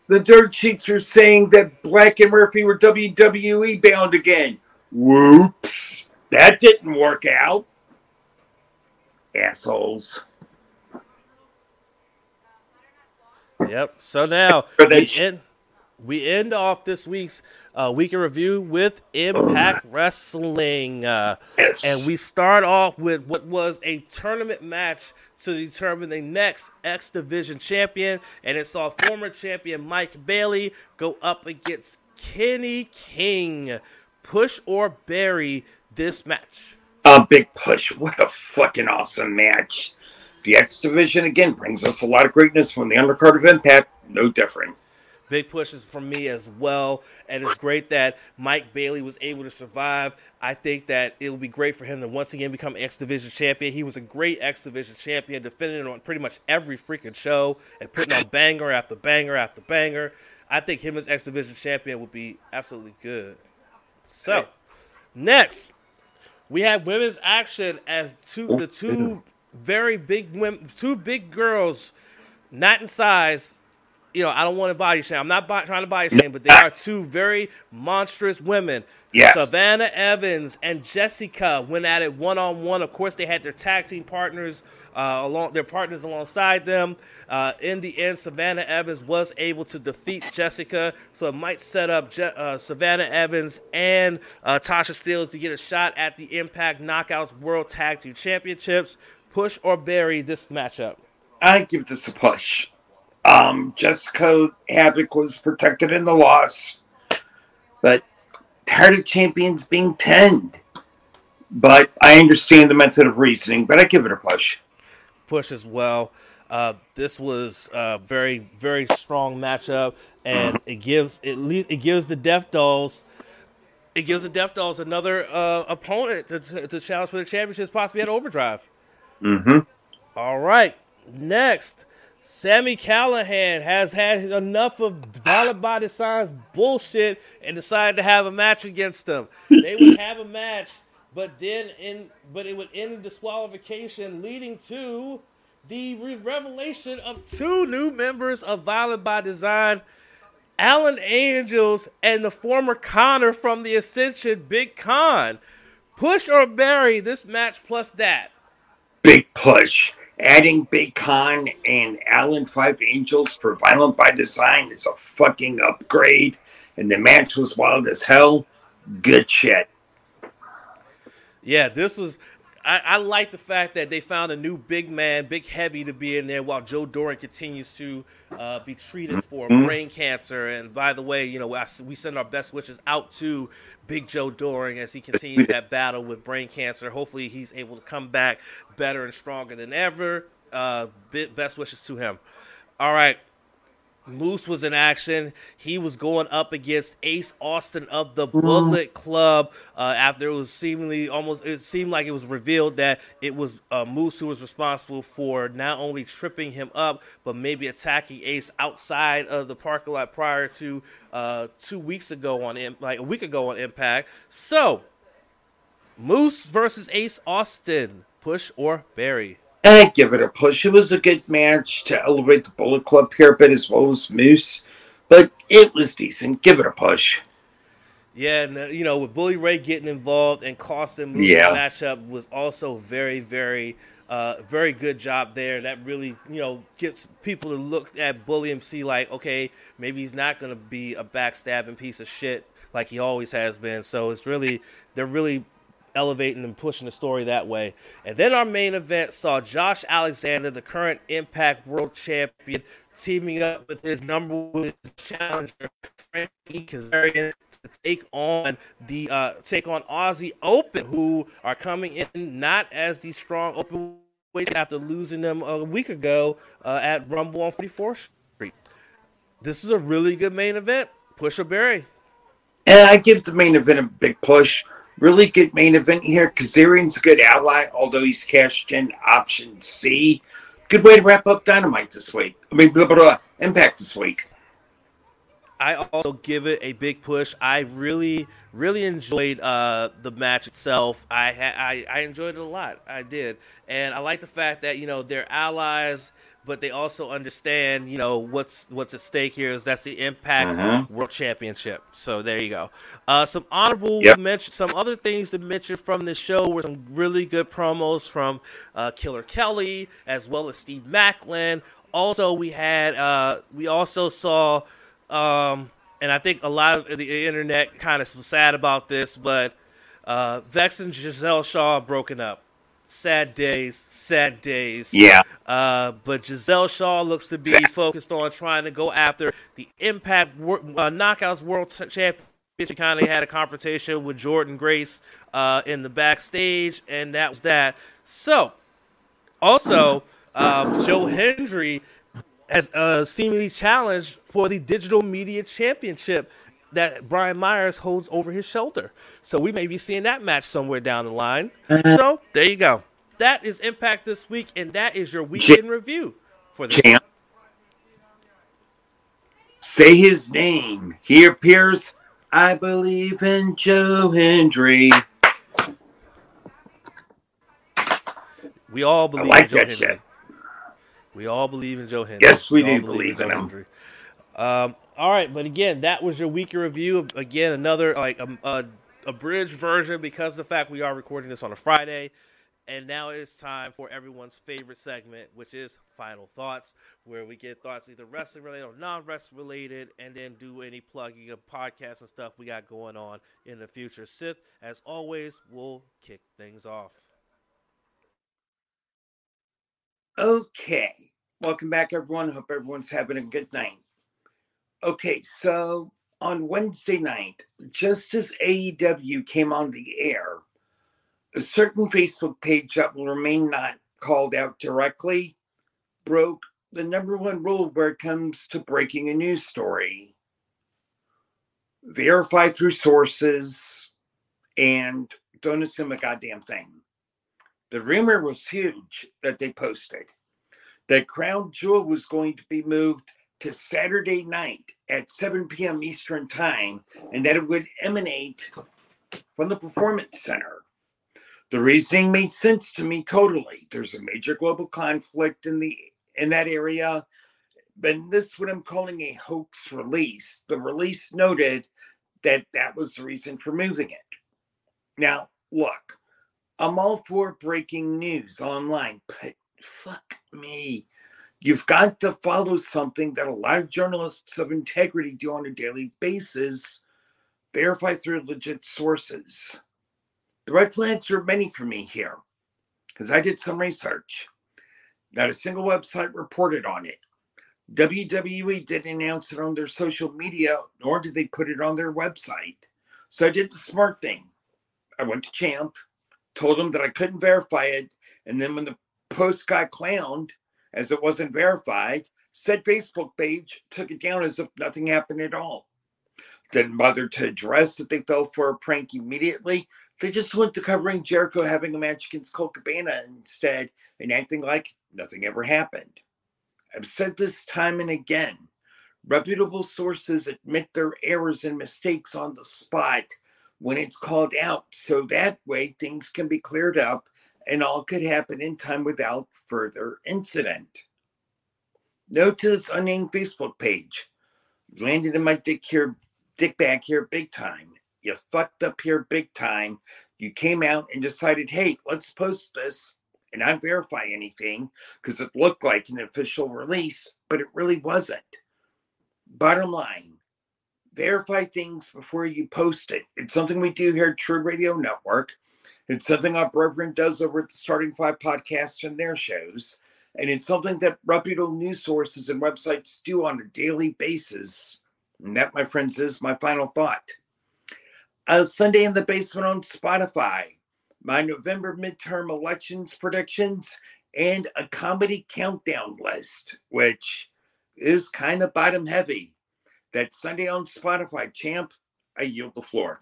The dirt sheets are saying that Black and Murphy were WWE bound again. Whoops. That didn't work out. Assholes. Yep. So now we end, we end off this week's uh, week in review with Impact Wrestling. Uh, yes. And we start off with what was a tournament match to determine the next X Division champion. And it saw former champion Mike Bailey go up against Kenny King. Push or bury this match. A big push. What a fucking awesome match. The X Division again brings us a lot of greatness from the undercard of Impact. No different. Big pushes from me as well. And it's great that Mike Bailey was able to survive. I think that it will be great for him to once again become X Division champion. He was a great X Division champion, defending on pretty much every freaking show and putting on banger after banger after banger. I think him as X Division champion would be absolutely good. So, next, we have women's action as two the two very big women, two big girls, not in size, you know, I don't want to body shame. I'm not trying to body shame, but they are two very monstrous women. Yes. Savannah Evans and Jessica went at it one on one. Of course, they had their tag team partners uh, along their partners alongside them. Uh, in the end, Savannah Evans was able to defeat Jessica, so it might set up Je- uh, Savannah Evans and uh, Tasha Steelz to get a shot at the Impact Knockouts World Tag Team Championships. Push or bury this matchup? I give this a push. Um, Jessica Havoc was protected in the loss, but tired of champions being pinned. But I understand the method of reasoning, but I give it a push. Push as well. Uh, this was a very, very strong matchup, and it gives it it gives the Death Dolls it gives the Death Dolls another uh, opponent to, to, to, challenge for the championships, possibly at Overdrive. Mm-hmm. All right, next Sami Callihan has had enough of Violent by Design's bullshit and decided to have a match against them. They would have a match, but then in but it would end in disqualification, leading to the revelation of two new members of Violent by Design. Alan Angels and the former Konnor from the Ascension, Big Kon. Push or bury this match plus that. Big push. Adding Big Kon and Alan Five Angels for Violent by Design is a fucking upgrade. And the match was wild as hell. Good shit. Yeah, this was I, I, like the fact that they found a new big man, big heavy to be in there while Joe Doering continues to uh, be treated for mm-hmm. brain cancer. And by the way, you know, I, we send our best wishes out to Big Joe Doering as he continues that battle with brain cancer. Hopefully, he's able to come back better and stronger than ever. Uh, best wishes to him. All right. Moose was in action. He was going up against Ace Austin of the mm-hmm. Bullet Club uh, after it was seemingly almost, it seemed like it was revealed that it was uh, Moose who was responsible for not only tripping him up, but maybe attacking Ace outside of the parking lot prior to uh, two weeks ago on, like a week ago on Impact. So, Moose versus Ace Austin, push or bury? I give it a push. It was a good match to elevate the Bullet Club here a bit as well as Moose, but it was decent. Give it a push. Yeah, and uh, you know, with Bully Ray getting involved and costing Moose yeah. matchup was also very, very, uh, very good job there. That really, you know, gets people to look at Bully and see like, okay, maybe he's not going to be a backstabbing piece of shit like he always has been. So it's really, they're really elevating and pushing the story that way. And then our main event saw Josh Alexander, the current Impact World Champion, teaming up with his number one challenger, Frankie Kazarian, to take on the uh, take on Aussie Open, who are coming in not as the strong open after losing them a week ago uh, at Rumble on 44th Street. This is a really good main event. Push or bury. And I give the main event a big push. Really good main event here. Kazarian's a good ally, although he's cashed in option C. Good way to wrap up Dynamite this week. I mean, blah, blah, blah, Impact this week. I also give it a big push. I really, really enjoyed uh, the match itself. I, ha- I I enjoyed it a lot. I did, and I like the fact that you know they're allies but they also understand, you know, what's what's at stake here is that's the Impact mm-hmm. World Championship. So there you go. Uh, some honorable yep. mention, some other things to mention from this show were some really good promos from uh, Killer Kelly as well as Steve Maclin. Also, we had uh, we also saw, um, and I think a lot of the internet kind of was sad about this, but uh, Vex and Gisele Shaw broken up sad days, sad days. Yeah. Uh, but Gisele Shaw looks to be focused on trying to go after the Impact uh, Knockouts World Championship. She kind of had a confrontation with Jordan Grace uh, in the backstage, and that was that. So, also, um, Joe Hendry has uh, seemingly challenged for the Digital Media Championship that Brian Myers holds over his shoulder. So we may be seeing that match somewhere down the line. Uh-huh. So there you go. That is Impact this week, and that is your week in review for the champ. Say his name. He appears. I believe in Joe Hendry. We all believe like in Joe Hendry. Shit. We all believe in Joe Hendry. Yes, we, we do believe, believe in, in him. Hendry. Um, all right, but again, that was your weekly review. Again, another like um, a, a abridged version because the fact we are recording this on a Friday. And now it's time for everyone's favorite segment, which is Final Thoughts, where we get thoughts either wrestling related or non wrestling related, and then do any plugging of podcasts and stuff we got going on in the future. Sith, as always, will kick things off. Okay. Welcome back, everyone. Hope everyone's having a good night. Okay, so on Wednesday night, just as AEW came on the air, a certain Facebook page that will remain not called out directly broke the number one rule where it comes to breaking a news story verify through sources and don't assume a goddamn thing. The rumor was huge that they posted. that Crown Jewel was going to be moved to Saturday night at 7 p.m. Eastern Time, and that it would emanate from the Performance Center. The reasoning made sense to me totally. There's a major global conflict in the in that area, but this is what I'm calling a hoax release. The release noted that that was the reason for moving it. Now, look, I'm all for breaking news online, but fuck me. You've got to follow something that a lot of journalists of integrity do on a daily basis, verify through legit sources. The red flags are many for me here because I did some research. Not a single website reported on it. WWE didn't announce it on their social media, nor did they put it on their website. So I did the smart thing. I went to Champ, told him that I couldn't verify it, and then when the post got clowned, as it wasn't verified, said Facebook page took it down as if nothing happened at all. Didn't bother to address that they fell for a prank immediately. They just went to covering Jericho having a match against Colt Cabana instead and acting like nothing ever happened. I've said this time and again. Reputable sources admit their errors and mistakes on the spot when it's called out, so that way things can be cleared up and all could happen in time without further incident. Note to this unnamed Facebook page. Landed in my dick here, dick back here big time. You fucked up here big time. You came out and decided, hey, let's post this and not verify anything because it looked like an official release, but it really wasn't. Bottom line, verify things before you post it. It's something we do here at True Radio Network. It's something our brethren does over at the Starting Five podcast and their shows. And it's something that reputable news sources and websites do on a daily basis. And that, my friends, is my final thought. A Sunday in the Basement on Spotify my November midterm elections predictions, and a comedy countdown list, which is kind of bottom heavy. That Sunday on Spotify, champ. I yield the floor.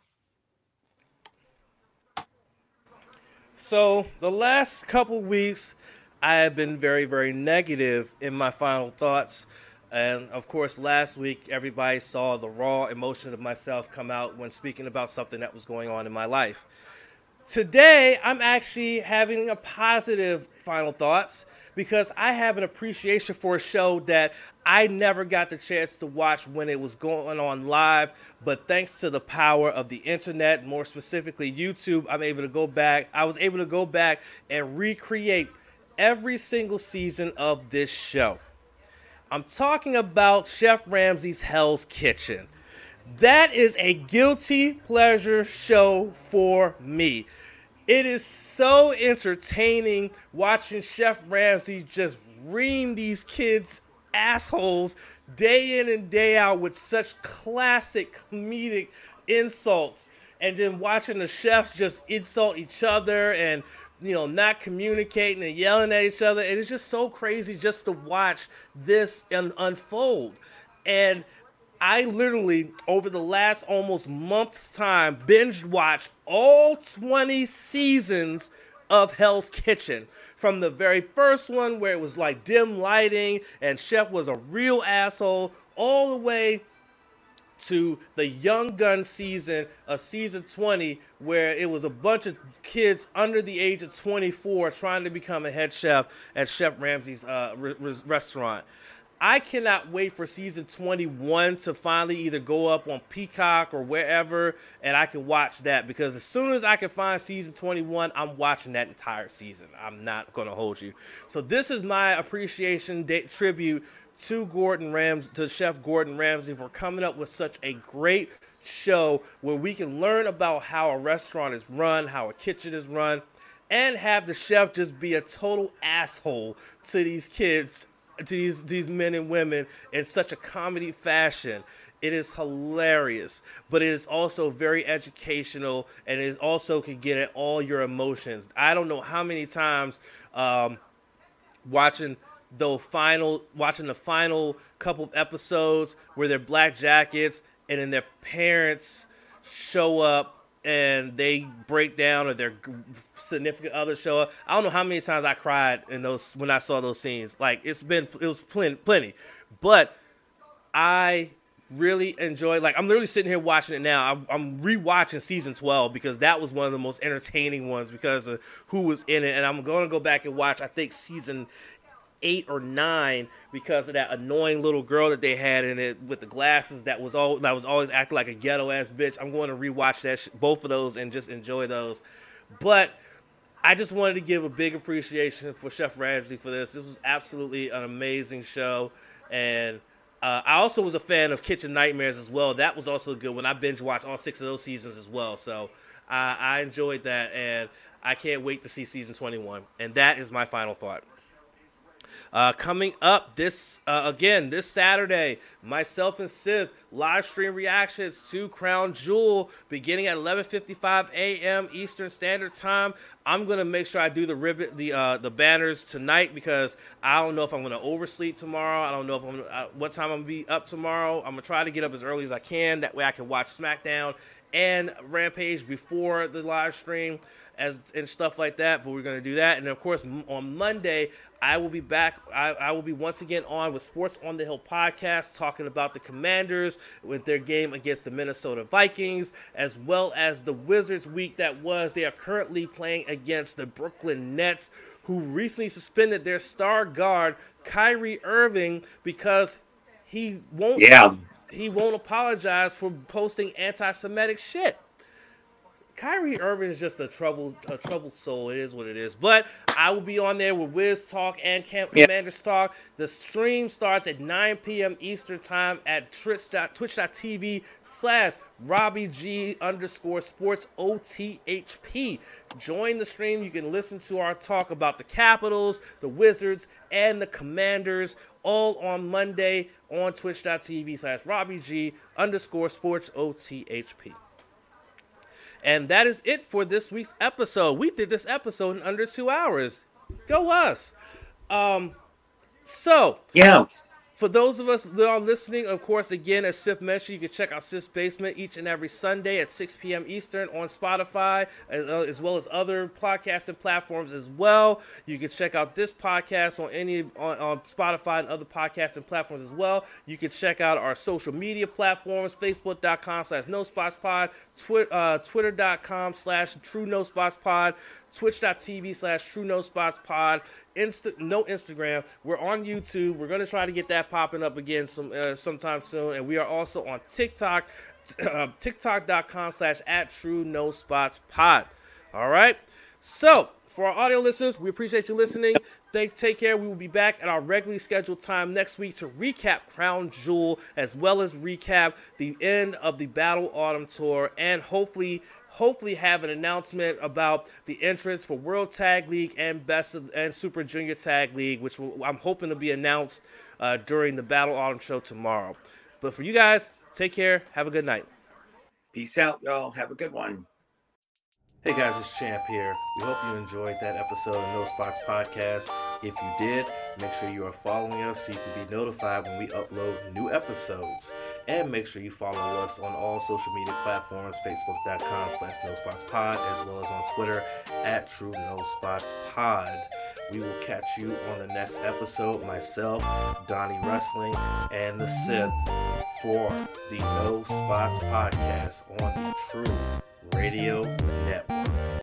So, the last couple weeks, I have been very, very negative in my final thoughts. And of course, last week, everybody saw the raw emotions of myself come out when speaking about something that was going on in my life. Today, I'm actually having a positive final thoughts because I have an appreciation for a show that I never got the chance to watch when it was going on live. But thanks to the power of the internet, more specifically YouTube, I'm able to go back. I was able to go back and recreate every single season of this show. I'm talking about Chef Ramsay's Hell's Kitchen. That is a guilty pleasure show for me. It is so entertaining watching Chef Ramsay just ream these kids assholes day in and day out with such classic comedic insults. And then watching the chefs just insult each other and you know not communicating and yelling at each other. It is just so crazy just to watch this unfold. And I literally, over the last almost month's time, binge watched all 20 seasons of Hell's Kitchen. From the very first one, where it was like dim lighting and Chef was a real asshole, all the way to the Young Gun season of season 20, where it was a bunch of kids under the age of 24 trying to become a head chef at Chef Ramsay's uh, re- restaurant. I cannot wait for season 21 to finally either go up on Peacock or wherever, and I can watch that because as soon as I can find season 21, I'm watching that entire season. I'm not going to hold you. So this is my appreciation day, tribute to Gordon Rams to Chef Gordon Ramsay for coming up with such a great show where we can learn about how a restaurant is run, how a kitchen is run, and have the chef just be a total asshole to these kids to these these men and women in such a comedy fashion. It is hilarious, but it is also very educational, and it also can get at all your emotions. I don't know how many times um, watching the final watching the final couple of episodes where they're black jackets and then their parents show up and they break down or their significant other show up. I don't know how many times I cried in those when I saw those scenes. Like it's been it was plenty, plenty. but I really enjoy. Like I'm literally sitting here watching it now. I'm, I'm rewatching season 12 because that was one of the most entertaining ones because of who was in it, and I'm going to go back and watch. I think season eight or nine because of that annoying little girl that they had in it with the glasses that was all that was always acting like a ghetto ass bitch. I'm going to rewatch that sh- both of those and just enjoy those. But I just wanted to give a big appreciation for Chef Ramsay for this. This was absolutely an amazing show, and uh, I also was a fan of Kitchen Nightmares as well. That was also good when I binge watched all six of those seasons as well. So uh, I enjoyed that, and I can't wait to see season 21. And that is my final thought. Uh, coming up this uh, again this Saturday, myself and Sith live stream reactions to Crown Jewel beginning at 11:55 a.m. Eastern Standard Time. I'm gonna make sure I do the ribbon, the uh, the banners tonight because I don't know if I'm gonna oversleep tomorrow. I don't know if I'm uh, what time I'm gonna be up tomorrow. I'm gonna try to get up as early as I can. That way I can watch SmackDown and Rampage before the live stream as and stuff like that. But we're gonna do that, and of course on Monday I will be back. I, I, will be once again on with Sports on the Hill podcast, talking about the Commanders with their game against the Minnesota Vikings, as well as the Wizards week that was. They are currently playing against the Brooklyn Nets, who recently suspended their star guard Kyrie Irving because he won't. Yeah. He won't apologize for posting anti-Semitic shit. Kyrie Irving is just a troubled, a troubled soul. It is what it is. But I will be on there with Wiz Talk and Camp yep. Commanders Talk. The stream starts at 9 p.m. Eastern Time at twitch.tv slash Robbie G underscore sports OTHP. Join the stream. You can listen to our talk about the Capitals, the Wizards, and the Commanders all on Monday on twitch.tv slash Robbie G underscore sports OTHP. And that is it for this week's episode. We did this episode in under two hours. Go us. Um, so yeah, for those of us that are listening, of course, again, as Sith mentioned, you can check out Sith's Basement each and every Sunday at 6 p.m. Eastern on Spotify, as, uh, well as other podcasting platforms as well. You can check out this podcast on any on, on Spotify and other podcasting platforms as well. You can check out our social media platforms, facebook.com slash no pod, twi- uh, twitter.com slash true no pod, twitch.tv slash true no spots pod Insta, no Instagram. We're on YouTube. We're gonna try to get that popping up again some uh, sometime soon, and we are also on TikTok, uh, TikTok.com slash at True No Spots Pod. All right. So for our audio listeners, we appreciate you listening. Thank, take care. We will be back at our regularly scheduled time next week to recap Crown Jewel as well as recap the end of the Battle Autumn Tour and hopefully hopefully have an announcement about the entrance for World Tag League and Best of, and Super Junior Tag League, which will, I'm hoping to be announced uh, during the Battle Autumn show tomorrow. But for you guys, take care. Have a good night. Peace out, y'all. Have a good one. Hey guys, it's Champ here. We hope you enjoyed that episode of No Spots Podcast. If you did, make sure you are following us so you can be notified when we upload new episodes. And make sure you follow us on all social media platforms, facebook.com slash no spots pod, as well as on Twitter at true no spots pod. We will catch you on the next episode, myself, Donnie Wrestling, and the Sith for the No Spots Podcast on the True Radio Network.